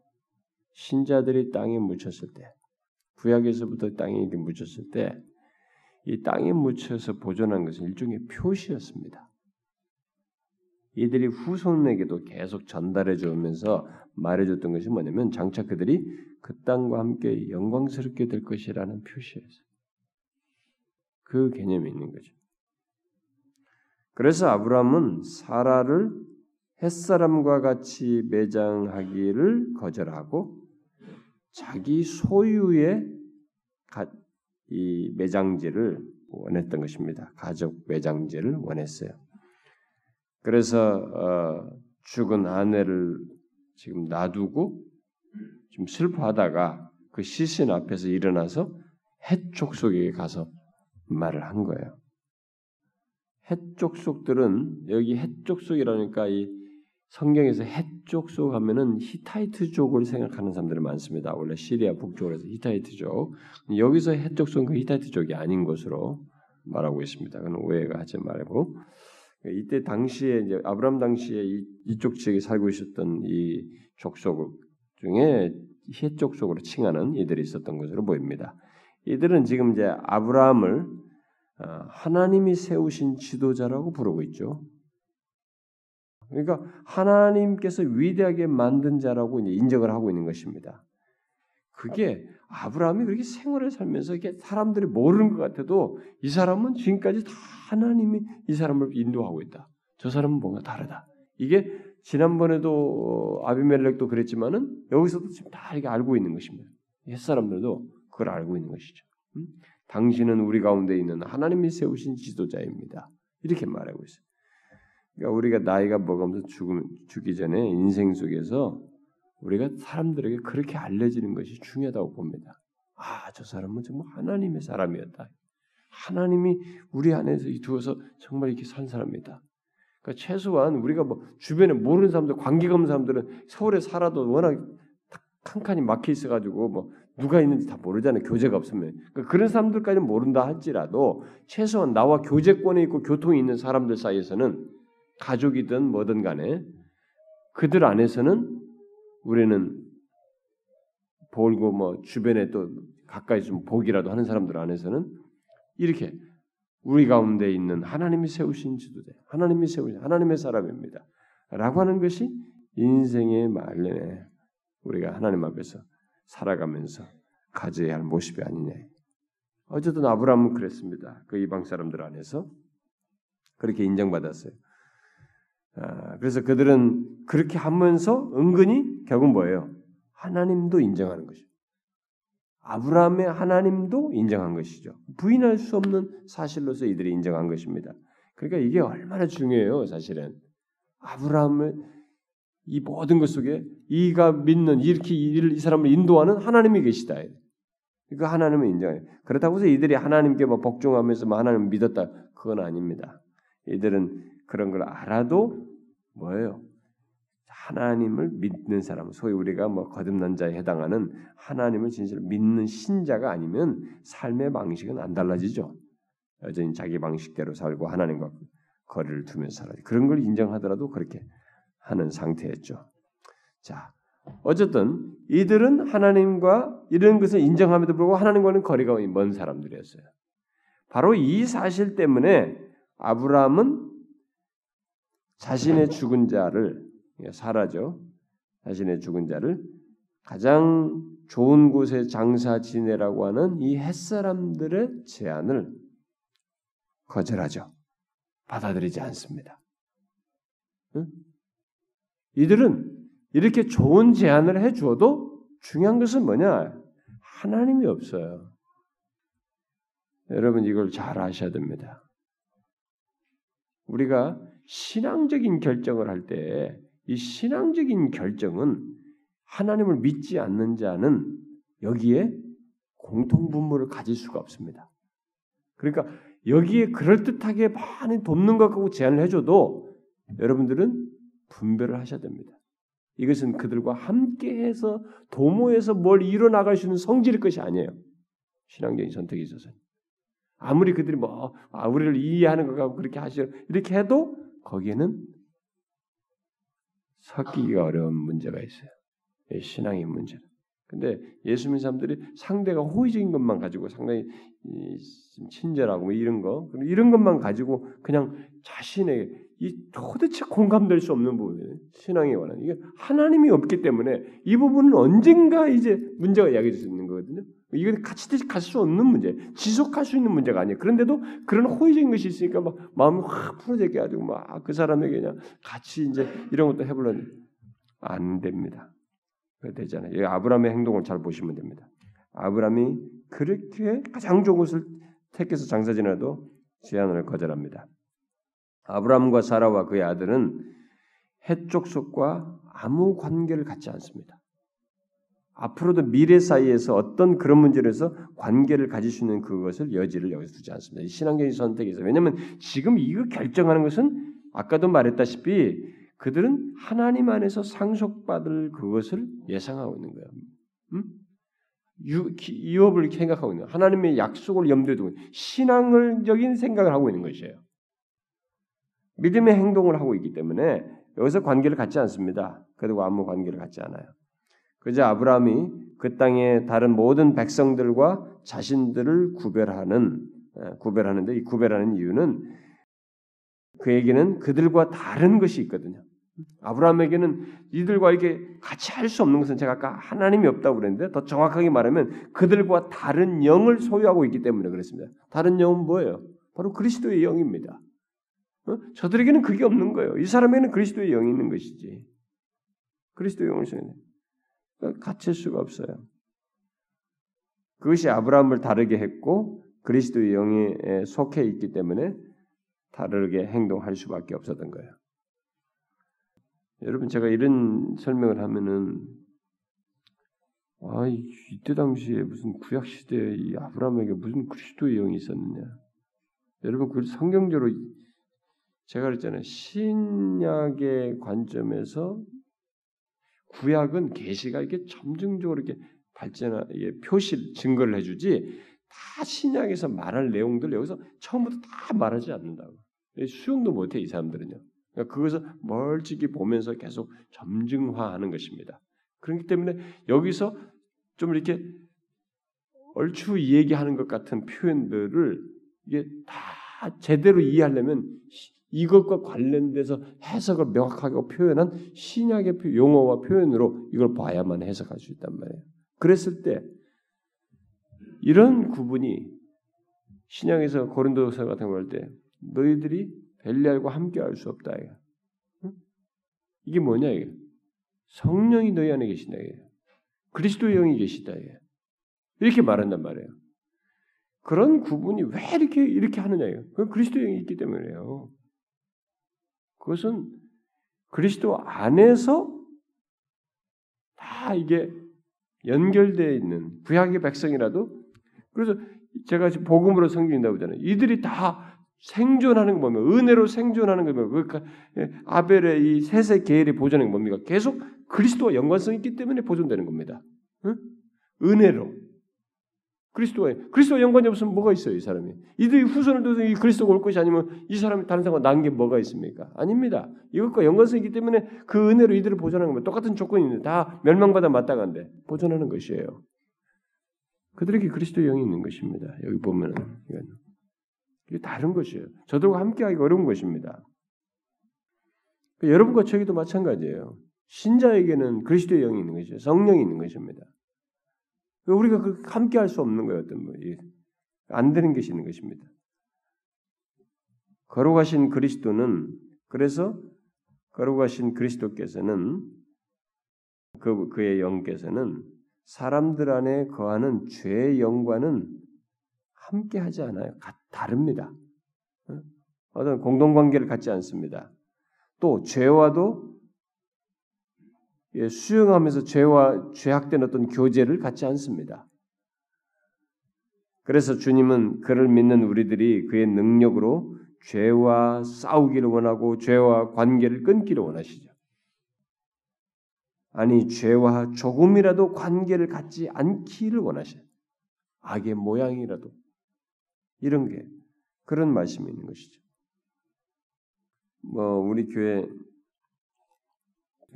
신자들이 땅에 묻혔을 때 구약에서부터 땅에 묻혔을 때 이 땅에 묻혀서 보존한 것은 일종의 표시였습니다. 이들이 후손에게도 계속 전달해 주면서 말해 줬던 것이 뭐냐면 장차 그들이 그 땅과 함께 영광스럽게 될 것이라는 표시였어요. 그 개념이 있는 거죠. 그래서 아브라함은 사라를 햇사람과 같이 매장하기를 거절하고 자기 소유의 이 매장지를 원했던 것입니다. 가족 매장지를 원했어요. 그래서 어, 죽은 아내를 지금 놔두고 좀 슬퍼하다가 그 시신 앞에서 일어나서 해족속에게 가서 말을 한 거예요. 해족속들은 여기 해족속이라니까 이 성경에서 해족속 하면은 히타이트족을 생각하는 사람들이 많습니다. 원래 시리아 북쪽으로서 히타이트족. 여기서 해족속은 그 히타이트족이 아닌 것으로 말하고 있습니다. 그건 오해가 하지 말고 이때 당시에 이제 아브람 당시에 이, 이쪽 지역에 살고 있었던 이 족속 중에 해족속으로 칭하는 이들이 있었던 것으로 보입니다. 이들은 지금 이제 아브라함을 어, 하나님이 세우신 지도자라고 부르고 있죠. 그러니까 하나님께서 위대하게 만든 자라고 인정을 하고 있는 것입니다. 그게 아브라함이 그렇게 생활을 살면서 이게 사람들이 모르는 것 같아도 이 사람은 지금까지 다 하나님이 이 사람을 인도하고 있다. 저 사람은 뭔가 다르다. 이게 지난번에도 아비멜렉도 그랬지만은 여기서도 지금 다 이렇게 알고 있는 것입니다. 옛 사람들도 그걸 알고 있는 것이죠. 음? 당신은 우리 가운데 있는 하나님이 세우신 지도자입니다. 이렇게 말하고 있어요. 그러니까 우리가 나이가 먹으면서 죽음, 죽기 전에 인생 속에서 우리가 사람들에게 그렇게 알려지는 것이 중요하다고 봅니다. 아, 저 사람은 정말 하나님의 사람이었다. 하나님이 우리 안에서 두어서 정말 이렇게 산 사람이다. 그러니까 최소한 우리가 뭐 주변에 모르는 사람들, 관계가 없는 사람들은 서울에 살아도 워낙 칸칸이 막혀 있어가지고 뭐 누가 있는지 다 모르잖아요. 교제가 없으면. 그러니까 그런 사람들까지는 모른다 할지라도 최소한 나와 교제권에 있고 교통이 있는 사람들 사이에서는 가족이든 뭐든 간에 그들 안에서는 우리는 볼고 뭐 주변에 또 가까이 좀 보기라도 하는 사람들 안에서는 이렇게 우리 가운데 있는 하나님이 세우신 지도자, 하나님이 세우신 하나님의 사람입니다. 라고 하는 것이 인생의 말년에 우리가 하나님 앞에서 살아가면서 가져야 할 모습이 아니냐. 어쨌든 아브라함은 그랬습니다. 그 이방 사람들 안에서 그렇게 인정받았어요. 아, 그래서 그들은 그렇게 하면서 은근히 결국 뭐예요? 하나님도 인정하는 것이죠. 아브라함의 하나님도 인정한 것이죠. 부인할 수 없는 사실로서 이들이 인정한 것입니다. 그러니까 이게 얼마나 중요해요, 사실은. 아브라함을 이 모든 것 속에 이가 믿는 이렇게 이 사람을 인도하는 하나님이 계시다. 그 하나님을 인정해요. 그렇다고 해서 이들이 하나님께 뭐 복종하면서 뭐 하나님을 믿었다. 그건 아닙니다. 이들은 그런 걸 알아도 뭐예요? 하나님을 믿는 사람, 소위 우리가 뭐 거듭난 자에 해당하는 하나님을 진실로 믿는 신자가 아니면 삶의 방식은 안 달라지죠. 여전히 자기 방식대로 살고 하나님과 거리를 두면서 살아요. 그런 걸 인정하더라도 그렇게 하는 상태였죠. 자, 어쨌든 이들은 하나님과 이런 것을 인정함에도 불구하고 하나님과는 거리가 먼 사람들이었어요. 바로 이 사실 때문에 아브라함은 자신의 죽은 자를 사라져 자신의 죽은 자를 가장 좋은 곳에 장사 지내라고 하는 이 햇사람들의 제안을 거절하죠. 받아들이지 않습니다. 응? 이들은 이렇게 좋은 제안을 해 주어도 중요한 것은 뭐냐? 하나님이 없어요. 여러분 이걸 잘 아셔야 됩니다. 우리가 신앙적인 결정을 할 때 이 신앙적인 결정은 하나님을 믿지 않는 자는 여기에 공통분모를 가질 수가 없습니다. 그러니까 여기에 그럴듯하게 많이 돕는 것 같고 제안을 해줘도 여러분들은 분별을 하셔야 됩니다. 이것은 그들과 함께해서 도모해서 뭘 이뤄나갈 수 있는 성질일 것이 아니에요. 신앙적인 선택에 있어서. 아무리 그들이 뭐 아, 우리를 이해하는 것 같고 그렇게 하시려 이렇게 해도 거기에는 섞이기가 어려운 문제가 있어요. 신앙의 문제. 근데 예수 믿는 사람들이 상대가 호의적인 것만 가지고 상당히 친절하고 뭐 이런 거 이런 것만 가지고 그냥 자신의 이 도대체 공감될 수 없는 부분이에요. 신앙에 관한 이게 하나님이 없기 때문에 이 부분은 언젠가 이제 문제가 야기될 수 있는 거거든요. 이건 같이 갈 수 없는 문제, 지속할 수 있는 문제가 아니에요. 그런데도 그런 호의적인 것이 있으니까 막 마음이 확 풀어지게 가지고 막 그 사람에게 그냥 같이 이제 이런 것도 해보려는 안 됩니다. 되잖아요. 아브라함의 행동을 잘 보시면 됩니다. 아브라함이 그렇게 가장 좋은 것을 택해서 장사 지나도 제안을 거절합니다. 아브라함과 사라와 그의 아들은 해족속과 아무 관계를 갖지 않습니다. 앞으로도 미래 사이에서 어떤 그런 문제로서 관계를 가질 수 있는 그것을 여지를 여기서 두지 않습니다. 신앙적인 선택에서 왜냐하면 지금 이거 결정하는 것은 아까도 말했다시피 그들은 하나님 안에서 상속받을 그것을 예상하고 있는 거예요. 음? 유, 유업을 생각하고 있는 하나님의 약속을 염두에 두고 신앙적인 생각을 하고 있는 것이에요. 믿음의 행동을 하고 있기 때문에 여기서 관계를 갖지 않습니다. 그리고 아무 관계를 갖지 않아요. 그저 아브라함이 그 땅의 다른 모든 백성들과 자신들을 구별하는 구별하는데 이 구별하는 이유는 그에게는 그들과 다른 것이 있거든요. 아브라함에게는 이들과 이렇게 같이 할 수 없는 것은 제가 아까 하나님이 없다고 그랬는데 더 정확하게 말하면 그들과 다른 영을 소유하고 있기 때문에 그렇습니다. 다른 영은 뭐예요? 바로 그리스도의 영입니다. 어? 저들에게는 그게 없는 거예요. 이 사람에게는 그리스도의 영이 있는 것이지. 그리스도의 영을 쓰는 갇힐 수가 없어요. 그것이 아브라함을 다르게 했고 그리스도의 영에 속해 있기 때문에 다르게 행동할 수밖에 없었던 거예요. 여러분 제가 이런 설명을 하면은 아 이때 당시에 무슨 구약 시대에 이 아브라함에게 무슨 그리스도의 영이 있었느냐? 여러분 그 성경적으로 제가 그랬잖아요. 신약의 관점에서 구약은 계시가 이렇게 점증적으로 이렇게 발전하 이게 표시 증거를 해주지 다 신약에서 말할 내용들 여기서 처음부터 다 말하지 않는다고 수용도 못해 이 사람들은요. 그러니까 그것을 멀찍이 보면서 계속 점증화하는 것입니다. 그렇기 때문에 여기서 좀 이렇게 얼추 얘기하는 것 같은 표현들을 이게 다 제대로 이해하려면 이것과 관련돼서 해석을 명확하게 표현한 신약의 용어와 표현으로 이걸 봐야만 해석할 수 있단 말이에요. 그랬을 때 이런 구분이 신약에서 고린도서 같은 걸 할 때 너희들이 벨리알과 함께할 수 없다 이게. 이게 뭐냐 이게? 성령이 너희 안에 계신다 이게. 그리스도의 영이 계시다 이게. 이렇게 말한단 말이에요. 그런 구분이 왜 이렇게 이렇게 하느냐 이거. 그 그리스도의 영이 있기 때문에요. 그것은 그리스도 안에서 다 이게 연결되어 있는 구약의 백성이라도 그래서 제가 지금 복음으로 성경인다고 하잖아요. 이들이 다 생존하는 거 뭡니까? 은혜로 생존하는 거 뭡니까? 그 아벨의 이 셋의 계열이 보존하는 게 뭡니까? 계속 그리스도와 연관성이 있기 때문에 보존되는 겁니다. 응? 은혜로. 그리스도와 그리스도와 연관이 없으면 뭐가 있어요, 이 사람이? 이들이 후손을 둬서 이 그리스도가 올 것이 아니면 이 사람이 다른 사람과 난게 뭐가 있습니까? 아닙니다. 이것과 연관성이 있기 때문에 그 은혜로 이들을 보존하는 겁니다. 똑같은 조건이 있는데 다 멸망받아 마땅한데 보존하는 것이에요. 그들에게 그리스도의 영이 있는 것입니다. 여기 보면은 이건 이게 다른 것이에요. 저들과 함께하기 어려운 것입니다. 그러니까 여러분과 저에게도 마찬가지예요. 신자에게는 그리스도의 영이 있는 것이죠. 성령이 있는 것입니다. 우리가 그 함께 할 수 없는 거예요. 어떤 뭐, 안 되는 것이 있는 것입니다. 걸어가신 그리스도는 그래서 걸어가신 그리스도께서는 그 그의 영께서는 사람들 안에 거하는 죄의 영과는 함께 하지 않아요. 다릅니다. 어떤 공동관계를 갖지 않습니다. 또 죄와도 예, 수용하면서 죄와 죄악된 어떤 교제를 갖지 않습니다. 그래서 주님은 그를 믿는 우리들이 그의 능력으로 죄와 싸우기를 원하고 죄와 관계를 끊기를 원하시죠. 아니 죄와 조금이라도 관계를 갖지 않기를 원하셔요. 악의 모양이라도 이런 게 그런 말씀이 있는 것이죠. 뭐 우리 교회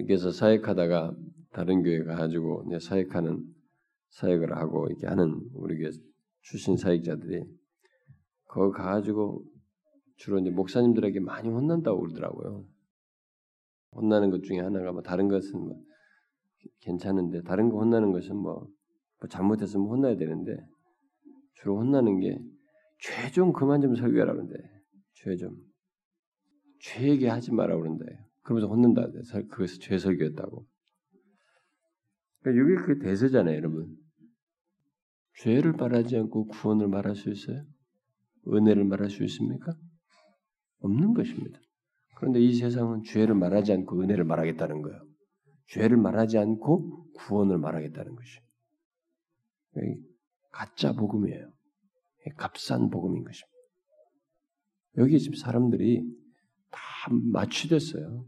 그래서 사역하다가 다른 교회 가가지고 이제 사역하는 사역을 하고 이렇게 하는 우리 교회 출신 사역자들이 거기 가가지고 주로 이제 목사님들에게 많이 혼난다고 그러더라고요. 혼나는 것 중에 하나가 뭐 다른 것은 뭐 괜찮은데 다른 거 혼나는 것은 뭐, 뭐 잘못했으면 혼나야 되는데 주로 혼나는 게 죄 좀 그만 좀 설교하라 그러는데 죄 좀 죄 얘기하지 마라 그런다. 그러면서 혼낸다. 그것을 죄설교였다고. 그러니까 이게 그 대세잖아요, 여러분. 죄를 말하지 않고 구원을 말할 수 있어요? 은혜를 말할 수 있습니까? 없는 것입니다. 그런데 이 세상은 죄를 말하지 않고 은혜를 말하겠다는 거예요. 죄를 말하지 않고 구원을 말하겠다는 것이. 가짜 복음이에요. 값싼 복음인 것입니다. 여기 지금 사람들이 다 마취됐어요.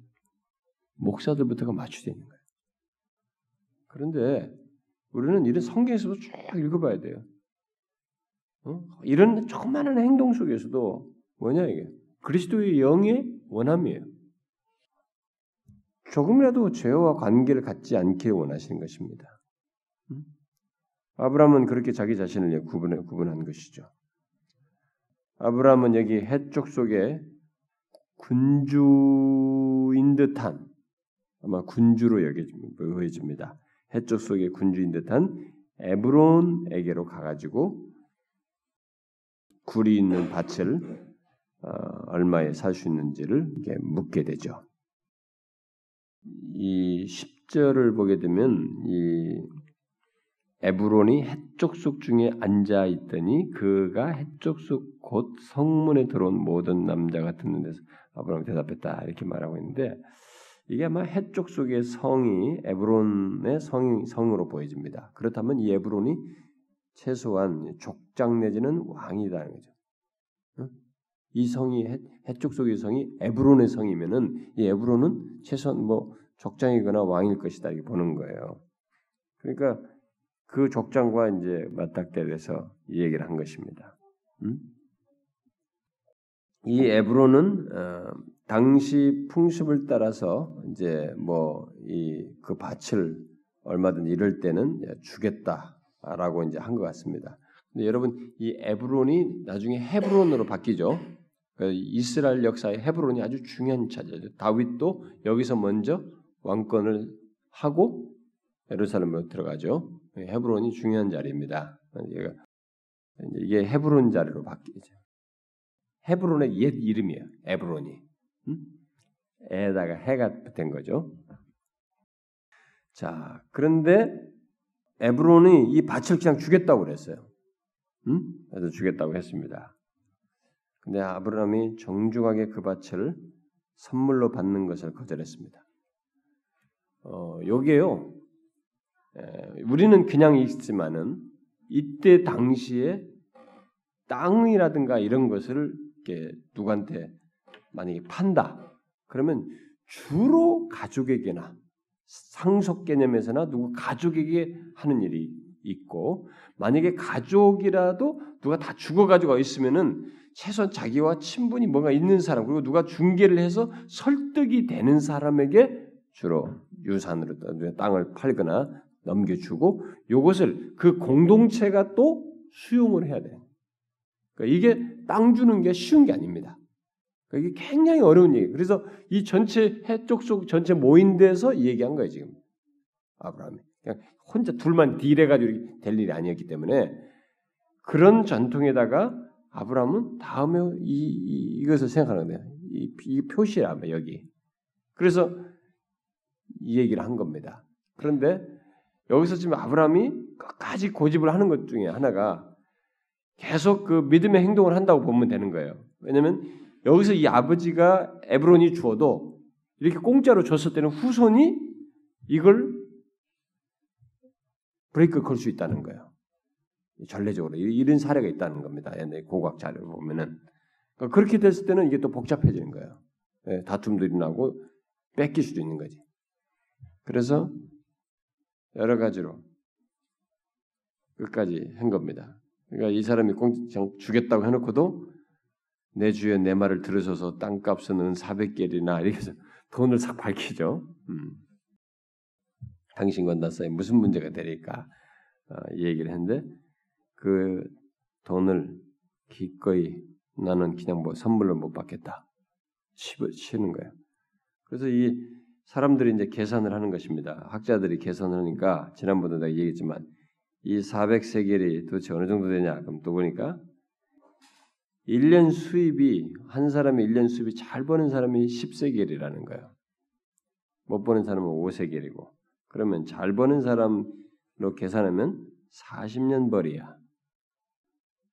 목사들부터가 마취되어 있는 거예요. 그런데 우리는 이런 성경에서도 쭉 읽어봐야 돼요. 어? 이런 조그마한 행동 속에서도 뭐냐 이게 그리스도의 영의 원함이에요. 조금이라도 죄와 관계를 갖지 않기를 원하시는 것입니다. 음? 아브라함은 그렇게 자기 자신을 구분해, 구분한 것이죠. 아브라함은 여기 해쪽 속에 군주인 듯한 아마 군주로 여겨집니다. 해쪽 속의 군주인 듯한 에브론에게로 가가지고 굴이 있는 밭을 어, 얼마에 살 수 있는지를 묻게 되죠. 이 10절을 보게 되면 이 에브론이 해족속 중에 앉아 있더니 그가 해족속 곧 성문에 들어온 모든 남자가 듣는 데서 아브라함이 대답했다 이렇게 말하고 있는데 이게 아마 해족속의 성이 에브론의 성, 성으로 보여집니다. 그렇다면 이 에브론이 최소한 족장 내지는 왕이다는 거죠. 이 성이 해쪽 속의 성이 에브론의 성이면은 이 에브론은 최소한 뭐 족장이거나 왕일 것이다 이렇게 보는 거예요. 그러니까 그 족장과 이제 맞닥뜨려서 이 얘기를 한 것입니다. 음? 이 에브론은 어, 당시 풍습을 따라서 이제 뭐 이 그 밭을 얼마든 이럴 때는 주겠다라고 이제 한 것 같습니다. 근데 여러분 이 에브론이 나중에 헤브론으로 바뀌죠. 그 이스라엘 역사의 헤브론이 아주 중요한 차지죠. 다윗도 여기서 먼저 왕권을 하고 예루살렘으로 들어가죠. 헤브론이 중요한 자리입니다. 이게 헤브론 자리로 바뀌죠. 헤브론의 옛 이름이에요. 에브론이. 음? 에다가 해가 된 거죠. 자, 그런데 에브론이 이 밭을 그냥 주겠다고 그랬어요. 음? 그래서 주겠다고 했습니다. 근데 아브라함이 정중하게 그 밭을 선물로 받는 것을 거절했습니다. 어, 요게요. 에, 우리는 그냥 있지만은 이때 당시에 땅이라든가 이런 것을 누구한테 만약에 판다. 그러면 주로 가족에게나 상속 개념에서나 누구 가족에게 하는 일이 있고 만약에 가족이라도 누가 다 죽어가지고 있으면은 최소한 자기와 친분이 뭔가 있는 사람 그리고 누가 중계를 해서 설득이 되는 사람에게 주로 유산으로 땅을 팔거나 넘겨주고 이것을 그 공동체가 또 수용을 해야 돼요. 그러니까 이게 땅 주는 게 쉬운 게 아닙니다. 그러니까 이게 굉장히 어려운 얘기. 그래서 이 전체 해쪽 속 전체 모인 데서 얘기한 거예요 지금 아브라함이. 그냥 혼자 둘만 딜해가지고 될 일이 아니었기 때문에 그런 전통에다가 아브라함은 다음에 이, 이 이것을 생각하는 거예요. 이, 이 표시야 여기. 그래서 이 얘기를 한 겁니다. 그런데 여기서 지금 아브라함이 끝까지 고집을 하는 것 중에 하나가 계속 그 믿음의 행동을 한다고 보면 되는 거예요. 왜냐하면 여기서 이 아버지가 에브론이 주어도 이렇게 공짜로 줬을 때는 후손이 이걸 브레이크 걸 수 있다는 거예요. 전례적으로 이런 사례가 있다는 겁니다. 옛날 고각 자료를 보면은 그러니까 그렇게 됐을 때는 이게 또 복잡해지는 거예요. 예, 다툼들이 나고 뺏길 수도 있는 거지. 그래서 여러 가지로 끝까지 한 겁니다. 그러니까 이 사람이 공장 주겠다고 해놓고도 내 주에 내 말을 들으셔서 땅값은 은 400개리나 이렇게 돈을 싹 밝히죠. 음. 당신과 나 사이 무슨 문제가 되니까 어, 이 얘기를 했는데 그 돈을 기꺼이 나는 그냥 뭐 선물로 못 받겠다 치는 거예요. 그래서 이 사람들이 이제 계산을 하는 것입니다. 학자들이 계산을 하니까 지난번에 내가 얘기했지만 이 400세겔이 도대체 어느 정도 되냐? 그럼 또 보니까 1년 수입이 한 사람의 1년 수입이 잘 버는 사람이 10세겔이라는 거예요. 못 버는 사람은 5세겔이고 그러면 잘 버는 사람으로 계산하면 40년 벌이야.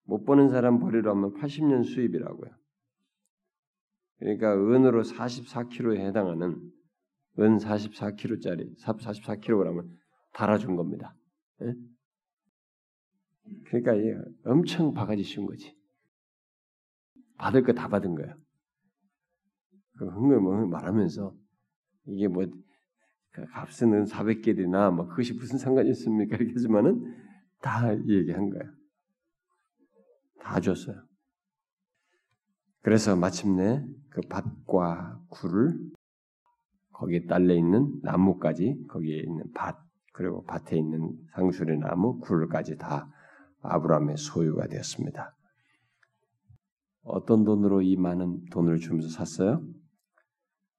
못 버는 사람 벌이로 하면 80년 수입이라고요. 그러니까 은으로 44kg에 해당하는 은 44kg짜리 44kg을 달아준 겁니다. 예? 그러니까 엄청 바가지 쉬운 거지. 받을 거 다 받은 거야. 그 흥얼흥얼 말하면서 이게 뭐그 값은 400개이나 뭐 그것이 무슨 상관이 있습니까? 이렇게 하지만은 다 얘기한 거야. 다 줬어요. 그래서 마침내 그 밭과 굴을 거기에 딸려 있는 나무까지 거기에 있는 밭 그리고 밭에 있는 상수리 나무 굴까지 다 아브라함의 소유가 되었습니다. 어떤 돈으로 이 많은 돈을 주면서 샀어요?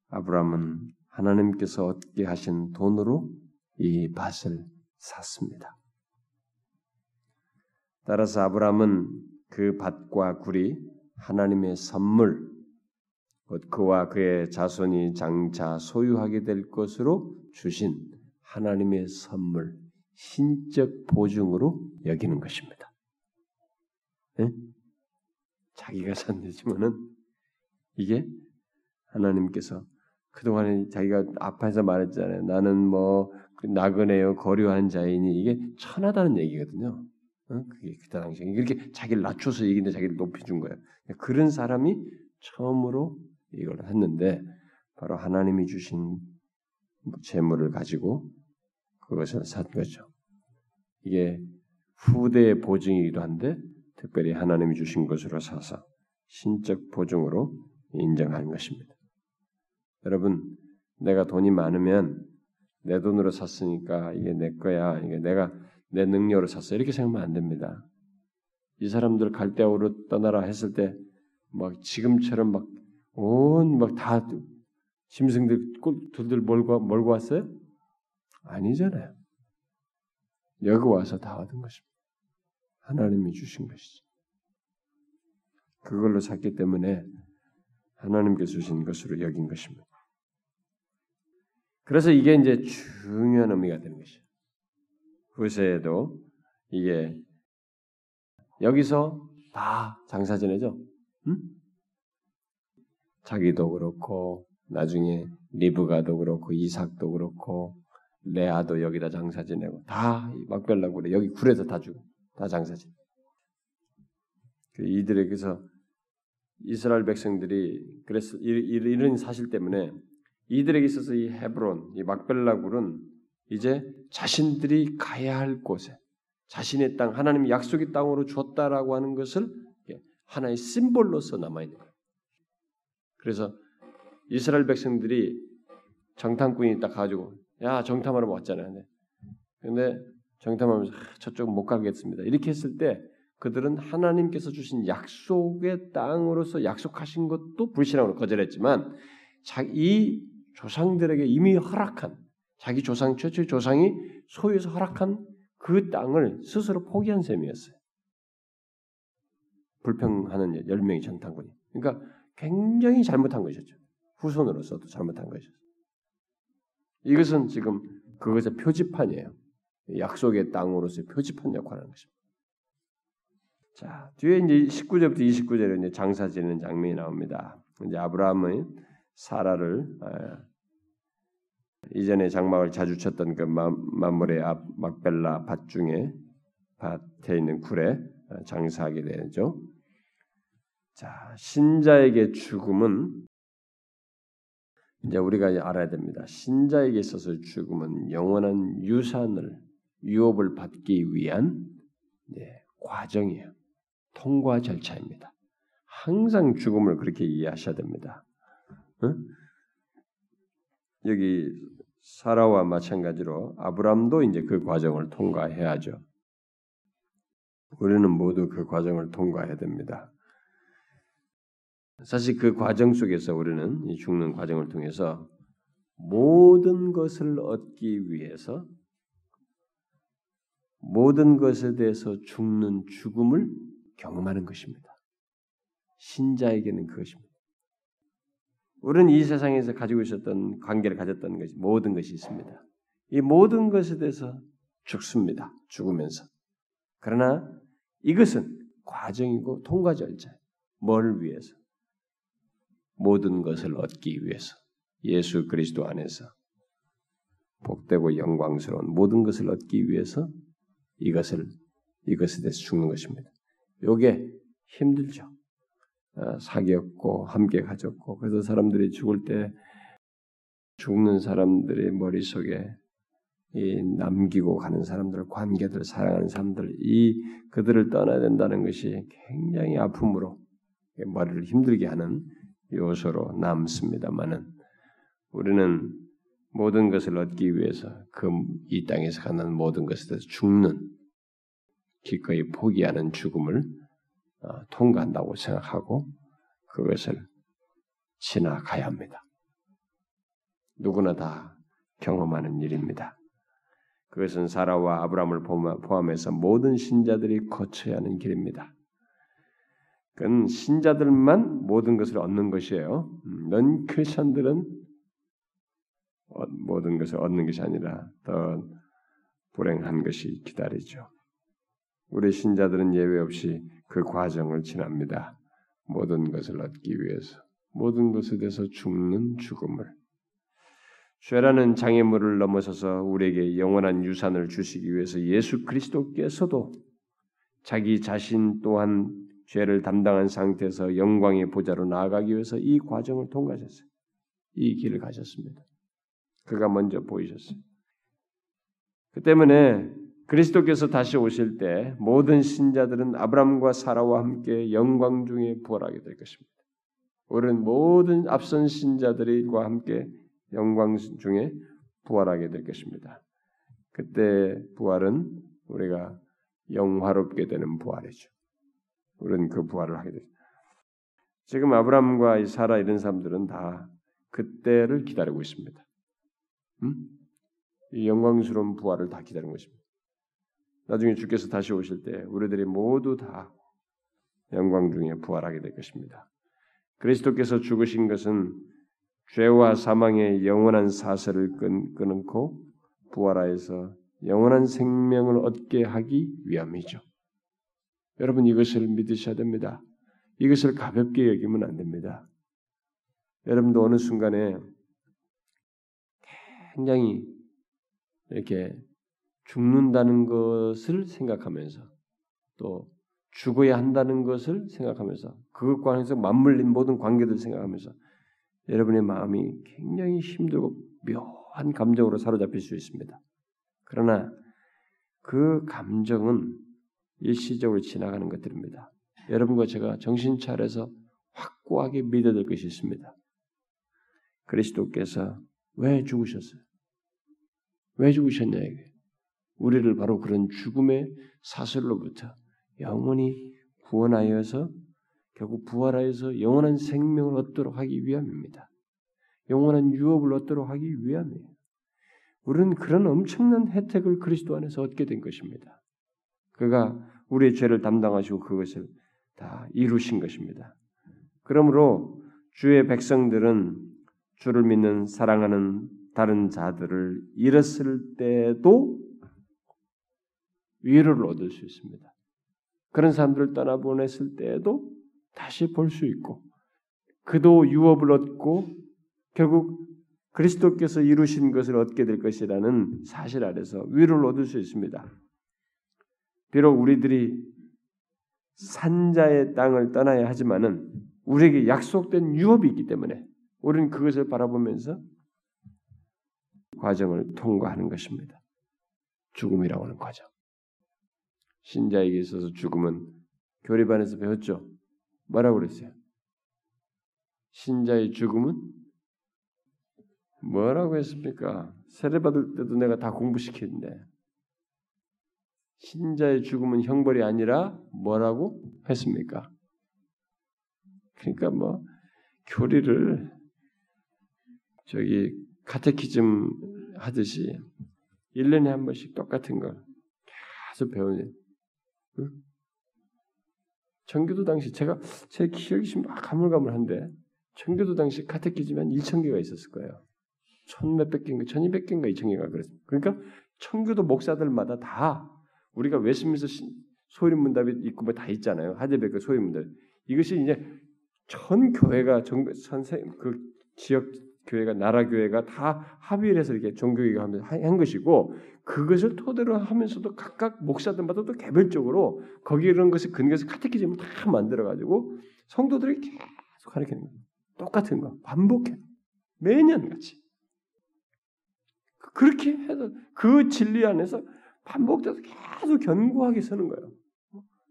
아브라함은 하나님께서 얻게 하신 돈으로 이 밭을 샀습니다. 따라서 아브라함은 그 밭과 굴이 하나님의 선물, 곧 그와 그의 자손이 장차 소유하게 될 것으로 주신 하나님의 선물, 신적 보증으로 여기는 것입니다. 네? 자기가 산되지만은 이게 하나님께서 그동안에 자기가 앞에서 말했잖아요. 나는 뭐 나그네요 거류한 자이니 이게 천하다는 얘기거든요. 어? 그게 그때 당시에 이렇게 자기를 낮춰서 얘기인데 자기를 높여준 거예요. 그런 사람이 처음으로 이걸 했는데 바로 하나님이 주신 재물을 가지고 그것을 산 거죠. 이게 후대의 보증이기도 한데 특별히 하나님이 주신 것으로 사서 신적 보증으로 인정하는 것입니다. 여러분, 내가 돈이 많으면 내 돈으로 샀으니까 이게 내 거야. 이게 내가 내 능력으로 샀어. 이렇게 생각하면 안 됩니다. 이 사람들 갈대아우로 떠나라 했을 때 막 지금처럼 막 온 막 다 짐승들 둘들 몰고 몰고 왔어요? 아니잖아요. 여기 와서 다 얻은 것입니다. 하나님이 주신 것이죠. 그걸로 샀기 때문에 하나님께서 주신 것으로 여긴 것입니다. 그래서 이게 이제 중요한 의미가 되는 것이죠. 후세에도 이게 여기서 다 장사 지내죠. 응? 자기도 그렇고 나중에 리브가도 그렇고 이삭도 그렇고 레아도 여기다 장사 지내고 다 막별라고 그래 여기 굴에서 다 주고 다 장사 지내. 그 이들에게서 이스라엘 백성들이 그래서 이런 사실 때문에 이들에게 있어서 이 헤브론, 이 막벨라 굴은 이제 자신들이 가야 할 곳에 자신의 땅, 하나님 약속의 땅으로 줬다라고 하는 것을 하나의 심볼로서 남아 있는 거예요. 그래서 이스라엘 백성들이 정탐꾼이 딱 가지고 야 정탐하러 왔잖아요. 근데 정탐하면서 저쪽 못 가겠습니다. 이렇게 했을 때 그들은 하나님께서 주신 약속의 땅으로서 약속하신 것도 불신앙으로 거절했지만 이 조상들에게 이미 허락한 자기 조상 최초의 조상이 소유해서 허락한 그 땅을 스스로 포기한 셈이었어요. 불평하는 열 명의 전탄군이. 그러니까 굉장히 잘못한 것이죠. 후손으로서도 잘못한 것이죠. 이것은 지금 그것의 표지판이에요. 약속의 땅으로서의 표지판 역할을 하는 것입니다. 자, 뒤에 이제 19절부터 29절에 이제 장사 지는 장면이 나옵니다. 이제 아브라함의 사라를 이전에 장막을 자주 쳤던 그 만물의 앞 막벨라 밭 중에 밭에 있는 굴에 어, 장사하게 되죠. 자, 신자에게 죽음은 이제 우리가 알아야 됩니다. 신자에게 있어서 죽음은 영원한 유산을 유업을 받기 위한 네, 과정이에요. 통과 절차입니다. 항상 죽음을 그렇게 이해하셔야 됩니다. 응? 여기 사라와 마찬가지로 아브람도 이제 그 과정을 통과해야죠. 우리는 모두 그 과정을 통과해야 됩니다. 사실 그 과정 속에서 우리는 이 죽는 과정을 통해서 모든 것을 얻기 위해서 모든 것에 대해서 죽는 죽음을 경험하는 것입니다. 신자에게는 그것입니다. 우리는 이 세상에서 가지고 있었던 관계를 가졌던 것이 모든 것이 있습니다. 이 모든 것에 대해서 죽습니다. 죽으면서. 그러나 이것은 과정이고 통과 절차. 뭘 위해서? 모든 것을 얻기 위해서. 예수 그리스도 안에서 복되고 영광스러운 모든 것을 얻기 위해서 이것을 이것에 대해서 죽는 것입니다. 요게 힘들죠. 어, 사귀었고 함께 가졌고 그래서 사람들이 죽을 때 죽는 사람들의 머릿속에 이 남기고 가는 사람들, 관계들, 사랑하는 사람들, 이 그들을 떠나야 된다는 것이 굉장히 아픔으로 머리를 힘들게 하는 요소로 남습니다만은 우리는 모든 것을 얻기 위해서 그 이 땅에서 가는 모든 것에 대해서 죽는 기꺼이 포기하는 죽음을 어, 통과한다고 생각하고 그것을 지나가야 합니다. 누구나 다 경험하는 일입니다. 그것은 사라와 아브라함을 포함해서 모든 신자들이 거쳐야 하는 길입니다. 그건 신자들만 모든 것을 얻는 것이에요. 음, 넌 크리스천들은 어, 모든 것을 얻는 것이 아니라 더 불행한 것이 기다리죠. 우리 신자들은 예외 없이 그 과정을 지납니다. 모든 것을 얻기 위해서 모든 것에 대해서 죽는 죽음을 죄라는 장애물을 넘어서서 우리에게 영원한 유산을 주시기 위해서 예수 그리스도께서도 자기 자신 또한 죄를 담당한 상태에서 영광의 보좌로 나아가기 위해서 이 과정을 통과하셨어요. 이 길을 가셨습니다. 그가 먼저 보이셨어요. 그 때문에 그리스도께서 다시 오실 때 모든 신자들은 아브람과 사라와 함께 영광 중에 부활하게 될 것입니다. 우리는 모든 앞선 신자들과 함께 영광 중에 부활하게 될 것입니다. 그때 부활은 우리가 영화롭게 되는 부활이죠. 우리는 그 부활을 하게 되죠. 지금 아브라함과 사라 이런 사람들은 다 그때를 기다리고 있습니다. 음? 이 영광스러운 부활을 다 기다리는 것입니다. 나중에 주께서 다시 오실 때 우리들이 모두 다 영광 중에 부활하게 될 것입니다. 그리스도께서 죽으신 것은 죄와 사망의 영원한 사슬을 끊고 부활하여서 영원한 생명을 얻게 하기 위함이죠. 여러분 이것을 믿으셔야 됩니다. 이것을 가볍게 여기면 안 됩니다. 여러분도 어느 순간에 굉장히 이렇게 죽는다는 것을 생각하면서 또 죽어야 한다는 것을 생각하면서 그것과 관해서 맞물린 모든 관계들을 생각하면서 여러분의 마음이 굉장히 힘들고 묘한 감정으로 사로잡힐 수 있습니다. 그러나 그 감정은 일시적으로 지나가는 것들입니다. 여러분과 제가 정신 차려서 확고하게 믿어야 될 것이 있습니다. 그리스도께서 왜 죽으셨어요? 왜 죽으셨냐 이게. 우리를 바로 그런 죽음의 사슬로부터 영원히 구원하여서 결국 부활하여서 영원한 생명을 얻도록 하기 위함입니다. 영원한 유업을 얻도록 하기 위함이에요. 우리는 그런 엄청난 혜택을 그리스도 안에서 얻게 된 것입니다. 그가 우리의 죄를 담당하시고 그것을 다 이루신 것입니다. 그러므로 주의 백성들은 주를 믿는 사랑하는 다른 자들을 잃었을 때도 위로를 얻을 수 있습니다. 그런 사람들을 떠나보냈을 때에도 다시 볼 수 있고 그도 유업을 얻고 결국 그리스도께서 이루신 것을 얻게 될 것이라는 사실 아래서 위로를 얻을 수 있습니다. 비록 우리들이 산자의 땅을 떠나야 하지만은 우리에게 약속된 유업이 있기 때문에 우리는 그것을 바라보면서 과정을 통과하는 것입니다. 죽음이라고 하는 과정. 신자에게 있어서 죽음은 교리반에서 배웠죠. 뭐라고 그랬어요? 신자의 죽음은 뭐라고 했습니까? 세례 받을 때도 내가 다 공부시키는데 신자의 죽음은 형벌이 아니라 뭐라고 했습니까? 그러니까 뭐 교리를 저기 카테키즘 하듯이 1년에 한 번씩 똑같은 걸 계속 배우는 청교도 당시 제가 제 기억이 지금 가물가물한데 청교도 당시 카테키즘이 한 1천 개가 있었을 거예요. 천 몇백 개인가, 천이백 개인가, 이천 개가 그랬어요. 그러니까 청교도 목사들마다 다 우리가 웨스민스 소인 문답이 있고 뭐 다 있잖아요. 하드베크 소인 문답. 이것이 이제 전 교회가 전생 그 지역 교회가 나라 교회가 다 합의를 해서 이렇게 종교개혁 하면서 한 것이고 그것을 토대로 하면서도 각각 목사들마다 또 개별적으로 거기 이런 것을 근거해서 카테키즘을 다 만들어 가지고 성도들이 계속 가르치는 거예요. 똑같은 거 반복해 매년 같이 그렇게 해서 그 진리 안에서 반복돼서 계속 견고하게 서는 거예요.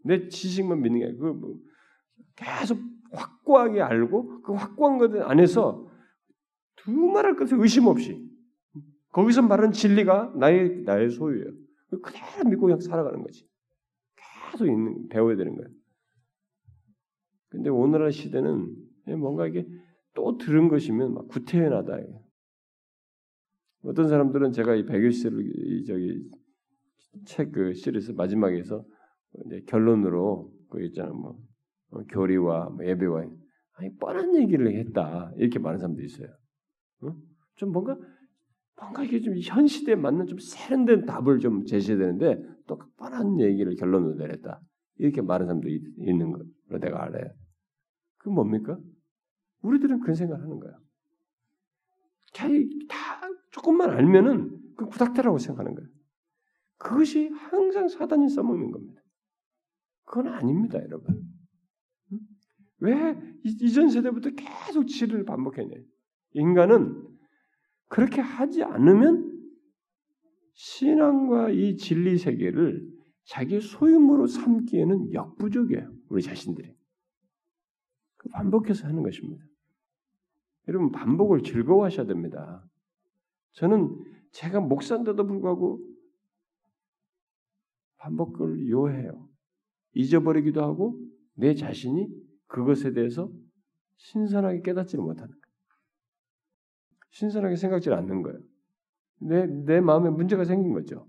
내 지식만 믿는 게 아니고 뭐 계속 확고하게 알고 그 확고한 것 안에서 두말할 것을 의심 없이 거기서 말하는 진리가 나의 나의 소유예요. 그대로 믿고 그냥 살아가는 거지. 계속 있는 배워야 되는 거예요. 근데 오늘날 시대는 뭔가 이게 또 들은 것이면 막 구태연하다. 어떤 사람들은 제가 이 백일 시를 저기 책 그 시리즈 마지막에서 이제 결론으로 그 있잖아 뭐 어, 교리와 뭐 예배와 아니 뻔한 얘기를 했다 이렇게 말하는 사람도 있어요. 어? 좀 뭔가 뭔가 이게 좀 현 시대에 맞는 좀 세련된 답을 좀 제시해야 되는데 또 뻔한 얘기를 결론으로 내렸다 이렇게 말하는 사람도 있, 는 걸로 내가 알아요. 그 뭡니까? 우리들은 그런 생각을 하는 거야. 다 조금만 알면은 그 구닥다라고 생각하는 거예요. 그것이 항상 사단이 써먹는 겁니다. 그건 아닙니다, 여러분. 왜 이전 세대부터 계속 진리를 반복했냐? 인간은 그렇게 하지 않으면 신앙과 이 진리 세계를 자기 소유물로 삼기에는 역부족이에요. 우리 자신들이. 그 반복해서 하는 것입니다. 여러분 반복을 즐거워하셔야 됩니다. 저는 제가 목사인데도 불구하고 반복을 요해요. 잊어버리기도 하고 내 자신이 그것에 대해서 신선하게 깨닫지를 못하는 거예요. 신선하게 생각지 않는 거예요. 내, 내 마음에 문제가 생긴 거죠.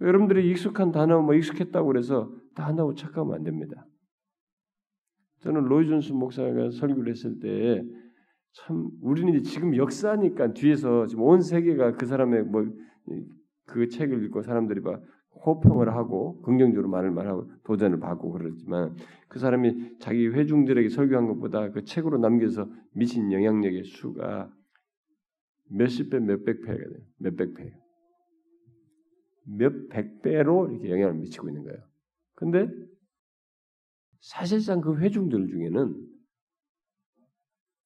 여러분들이 익숙한 단어, 뭐 익숙했다고 그래서 다 한다고 착각하면 안 됩니다. 저는 로이존스 목사가 설교를 했을 때 참 우리는 지금 역사니까 뒤에서 지금 온 세계가 그 사람의 뭐 그 책을 읽고 사람들이 막 호평을 하고 긍정적으로 말을 말하고 도전을 받고 그러지만 그 사람이 자기 회중들에게 설교한 것보다 그 책으로 남겨서 미친 영향력의 수가 몇십 배, 몇백 배가 돼요. 몇백 배. 몇백 배로 이렇게 영향을 미치고 있는 거예요. 근데 사실상 그 회중들 중에는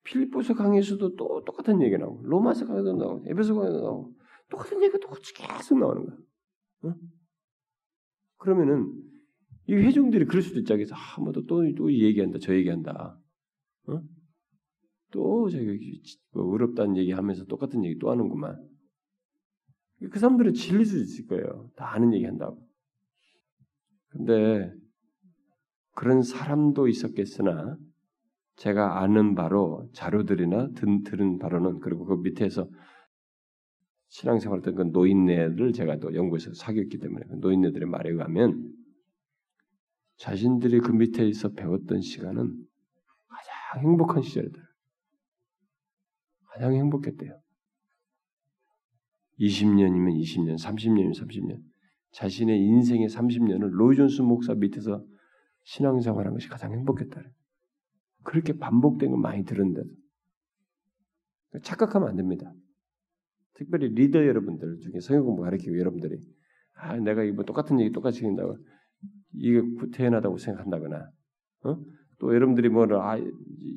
필리포스 강에서도 또 똑같은 얘기 나오고 로마서 강에도 나오고 에베소 강에도 나오고 똑같은 얘기가 똑같이 계속 나오는 거야. 어? 그러면은 이 회중들이 그럴 수도 있자. 그래서 아, 뭐또 또 얘기한다, 저 얘기한다. 어? 또 저기 뭐 어렵다는 얘기하면서 똑같은 얘기 또 하는구만. 그 사람들은 질릴 수 있을 거예요. 다 아는 얘기 한다고. 근데 그런 사람도 있었겠으나 제가 아는 바로 자료들이나 든, 들은 바로는 그리고 그 밑에서 신앙생활 했던 그 노인네를 제가 또 연구해서 사귀었기 때문에 그 노인네들의 말에 의하면 자신들이 그 밑에서 배웠던 시간은 가장 행복한 시절이다. 가장 행복했대요. 20년이면 20년, 30년이면 30년. 자신의 인생의 30년을 로이존스 목사 밑에서 신앙생활한 것이 가장 행복했다. 그렇게 반복된 거 많이 들은데도 착각하면 안 됩니다. 특별히 리더 여러분들 중에 성경 공부 가르치고 여러분들이 아 내가 이거 똑같은 얘기 똑같이 한다고 이게 태어나다고 생각한다거나 어? 또 여러분들이 뭐를 아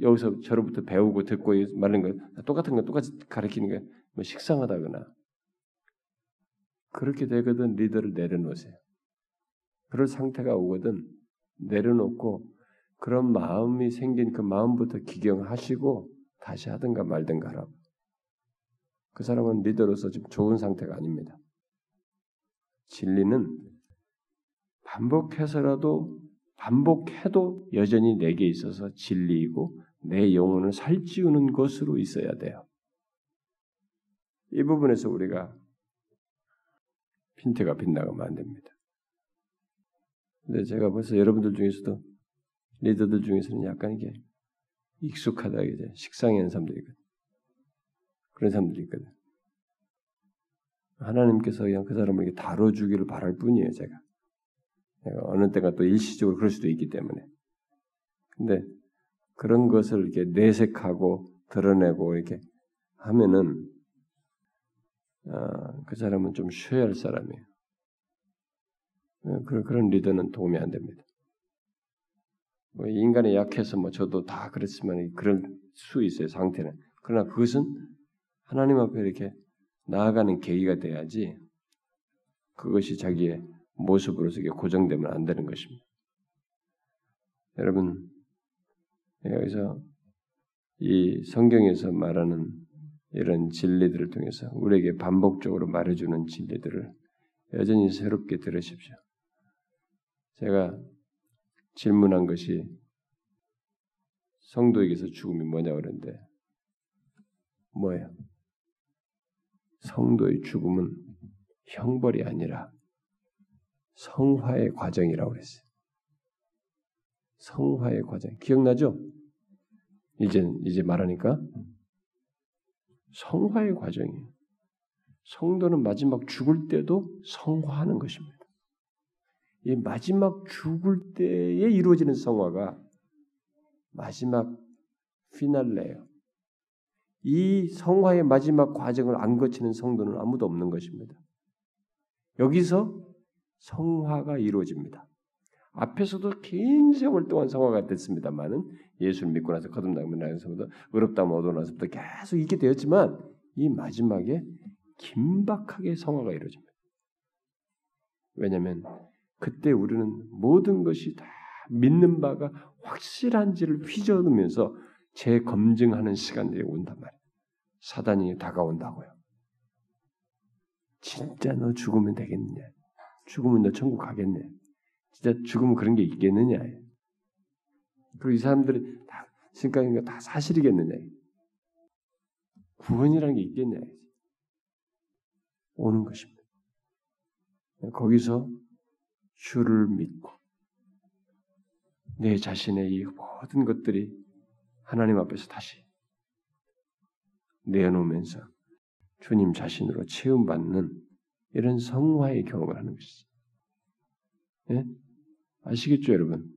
여기서 저로부터 배우고 듣고 말하는 거 똑같은 거 똑같이 가르치는 게 뭐 식상하다거나 그렇게 되거든 리더를 내려놓으세요. 그럴 상태가 오거든 내려놓고 그런 마음이 생긴 그 마음부터 기경하시고 다시 하든가 말든가 하라고. 그 사람은 리더로서 지금 좋은 상태가 아닙니다. 진리는 반복해서라도 반복해도 여전히 내게 있어서 진리이고 내 영혼을 살찌우는 것으로 있어야 돼요. 이 부분에서 우리가 핀트가 빗나가면 안 됩니다. 근데 제가 벌써 여러분들 중에서도 리더들 중에서는 약간 이게 익숙하다 이제 식상해 하는 사람들이 있거든. 그런 사람들이 있거든. 하나님께서 그냥 그 사람을 이렇게 다뤄주기를 바랄 뿐이에요, 제가. 내가 어느 때가 또 일시적으로 그럴 수도 있기 때문에. 근데 그런 것을 이렇게 내색하고 드러내고 이렇게 하면은 아, 그 사람은 좀 쉬어야 할 사람이에요. 어, 그런 그런 리더는 도움이 안 됩니다. 뭐 인간의 약해서 뭐 저도 다 그렇지만 그런 수 있어요 상태는. 그러나 그것은 하나님 앞에 이렇게 나아가는 계기가 돼야지 그것이 자기의 모습으로서 고정되면 안 되는 것입니다. 여러분 여기서 이 성경에서 말하는 이런 진리들을 통해서 우리에게 반복적으로 말해주는 진리들을 여전히 새롭게 들으십시오. 제가 질문한 것이 성도에게서 죽음이 뭐냐 그러는데 뭐예요? 성도의 죽음은 형벌이 아니라 성화의 과정이라고 그랬어요. 성화의 과정 기억나죠? 이제 이제 말하니까 성화의 과정이에요. 성도는 마지막 죽을 때도 성화하는 것입니다. 이 마지막 죽을 때에 이루어지는 성화가 마지막 피날레예요. 이 성화의 마지막 과정을 안 거치는 성도는 아무도 없는 것입니다. 여기서 성화가 이루어집니다. 앞에서도 긴 세월 동안 성화가 됐습니다만은 예수를 믿고 나서 거듭나고 나서부터 의롭다면 얻어 나서부터 계속 있게 되었지만 이 마지막에 긴박하게 성화가 이루어집니다. 왜냐하면 그때 우리는 모든 것이 다 믿는 바가 확실한지를 휘저으면서 재검증하는 시간들이 온단 말이에요. 사단이 다가온다고요. 진짜 너 죽으면 되겠느냐? 죽으면 너 천국 가겠네? 진짜 죽으면 그런 게 있겠느냐? 그리고 이 사람들이 다 생각인 다 사실이겠느냐? 구원이라는 게 있겠냐? 오는 것입니다. 거기서 주를 믿고 내 자신의 이 모든 것들이 하나님 앞에서 다시 내어놓으면서 주님 자신으로 체험받는 이런 성화의 경험을 하는 것이죠. 예? 아시겠죠, 여러분?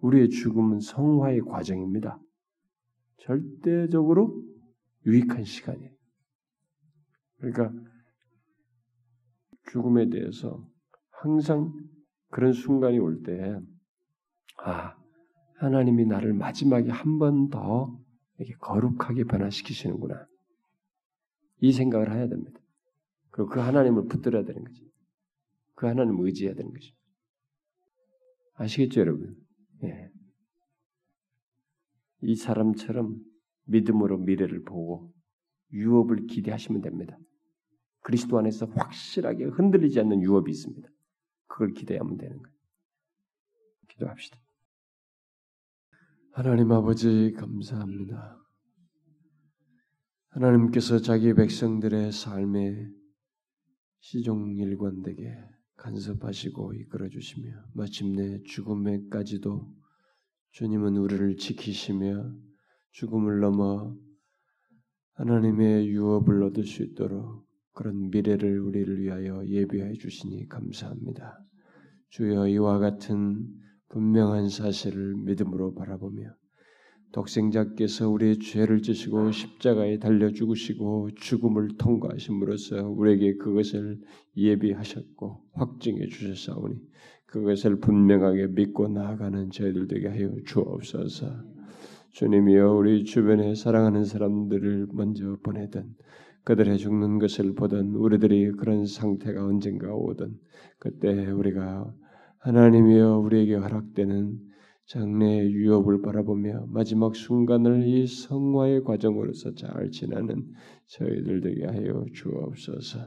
우리의 죽음은 성화의 과정입니다. 절대적으로 유익한 시간이에요. 그러니까 죽음에 대해서 항상 그런 순간이 올 때, 아, 하나님이 나를 마지막에 한 번 더 이렇게 거룩하게 변화시키시는구나. 이 생각을 해야 됩니다. 그리고 그 하나님을 붙들어야 되는 거지. 그 하나님을 의지해야 되는 것이. 아시겠죠, 여러분? 예. 이 사람처럼 믿음으로 미래를 보고 유업을 기대하시면 됩니다. 그리스도 안에서 확실하게 흔들리지 않는 유업이 있습니다. 그걸 기대하면 되는 거예요. 기도합시다. 하나님 아버지 감사합니다. 하나님께서 자기 백성들의 삶에 시종일관되게 간섭하시고 이끌어 주시며 마침내 죽음에까지도 주님은 우리를 지키시며 죽음을 넘어 하나님의 유업을 얻을 수 있도록 그런 미래를 우리를 위하여 예비해 주시니 감사합니다. 주여 이와 같은 분명한 사실을 믿음으로 바라보며 독생자께서 우리의 죄를 지시고 십자가에 달려 죽으시고 죽음을 통과하심으로써 우리에게 그것을 예비하셨고 확증해 주셨사오니 그것을 분명하게 믿고 나아가는 저희들 되게 하여 주옵소서. 주님이여 우리 주변에 사랑하는 사람들을 먼저 보내든 그들의 죽는 것을 보든 우리들이 그런 상태가 언젠가 오든 그때 우리가 하나님이여 우리에게 허락되는 장래의 유업을 바라보며 마지막 순간을 이 성화의 과정으로서 잘 지나는 저희들 되게 하여 주옵소서.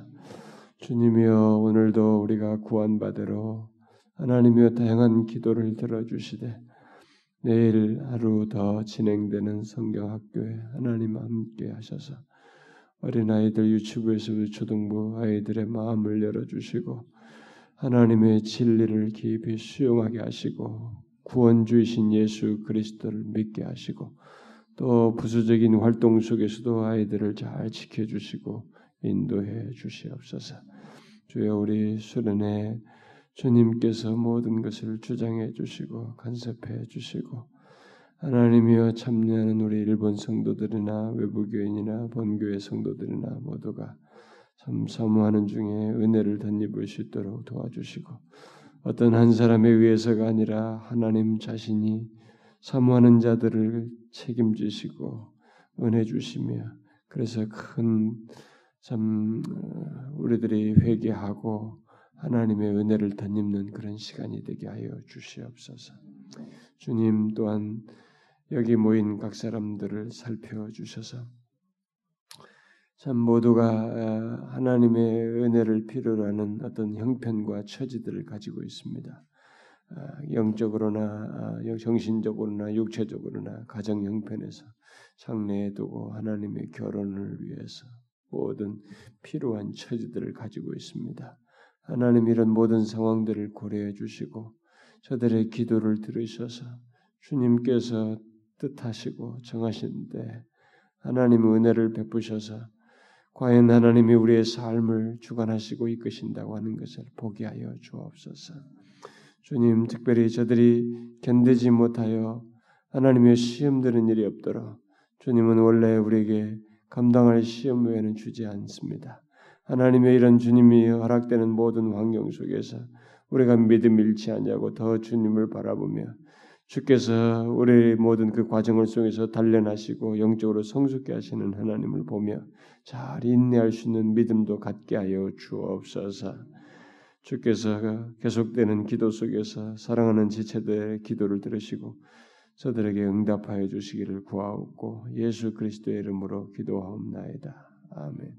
주님이여 오늘도 우리가 구원받으러 하나님이여 다양한 기도를 들어주시되 내일 하루 더 진행되는 성경학교에 하나님 함께 하셔서 어린아이들 유치부에서 초등부 아이들의 마음을 열어주시고 하나님의 진리를 깊이 수용하게 하시고 구원주이신 예수 그리스도를 믿게 하시고 또 부수적인 활동 속에서도 아이들을 잘 지켜주시고 인도해 주시옵소서. 주여 우리 수련회 주님께서 모든 것을 주장해 주시고 간섭해 주시고 하나님이여 참여하는 우리 일본 성도들이나 외부 교인이나 본교회 성도들이나 모두가 참 사모하는 중에 은혜를 덧입을 수 있도록 도와주시고 어떤 한 사람에 의해서가 아니라 하나님 자신이 사모하는 자들을 책임지시고 은혜 주시며 그래서 큰 참 우리들이 회개하고 하나님의 은혜를 덧입는 그런 시간이 되게 하여 주시옵소서. 주님 또한 여기 모인 각 사람들을 살펴 주셔서 참 모두가 아, 하나님의 은혜를 필요로 하는 어떤 형편과 처지들을 가지고 있습니다. 아, 영적으로나 아, 정신적으로나 육체적으로나 가정 형편에서 장래에 두고 하나님의 결혼을 위해서 모든 필요한 처지들을 가지고 있습니다. 하나님 이런 모든 상황들을 고려해 주시고 저들의 기도를 들으셔서 주님께서 뜻하시고 정하신데 하나님 은혜를 베푸셔서 과연 하나님이 우리의 삶을 주관하시고 이끄신다고 하는 것을 보게 하여 주옵소서. 주님 특별히 저들이 견디지 못하여 하나님의 시험 드는 일이 없도록 주님은 원래 우리에게 감당할 시험 외에는 주지 않습니다. 하나님의 이런 주님이 허락되는 모든 환경 속에서 우리가 믿음 잃지 않냐고 더 주님을 바라보며 주께서 우리 모든 그 과정을 속에서 단련하시고 영적으로 성숙케 하시는 하나님을 보며 잘 인내할 수 있는 믿음도 갖게 하여 주옵소서. 주께서 계속되는 기도 속에서 사랑하는 지체들의 기도를 들으시고 저들에게 응답하여 주시기를 구하옵고 예수 그리스도의 이름으로 기도하옵나이다. 아멘.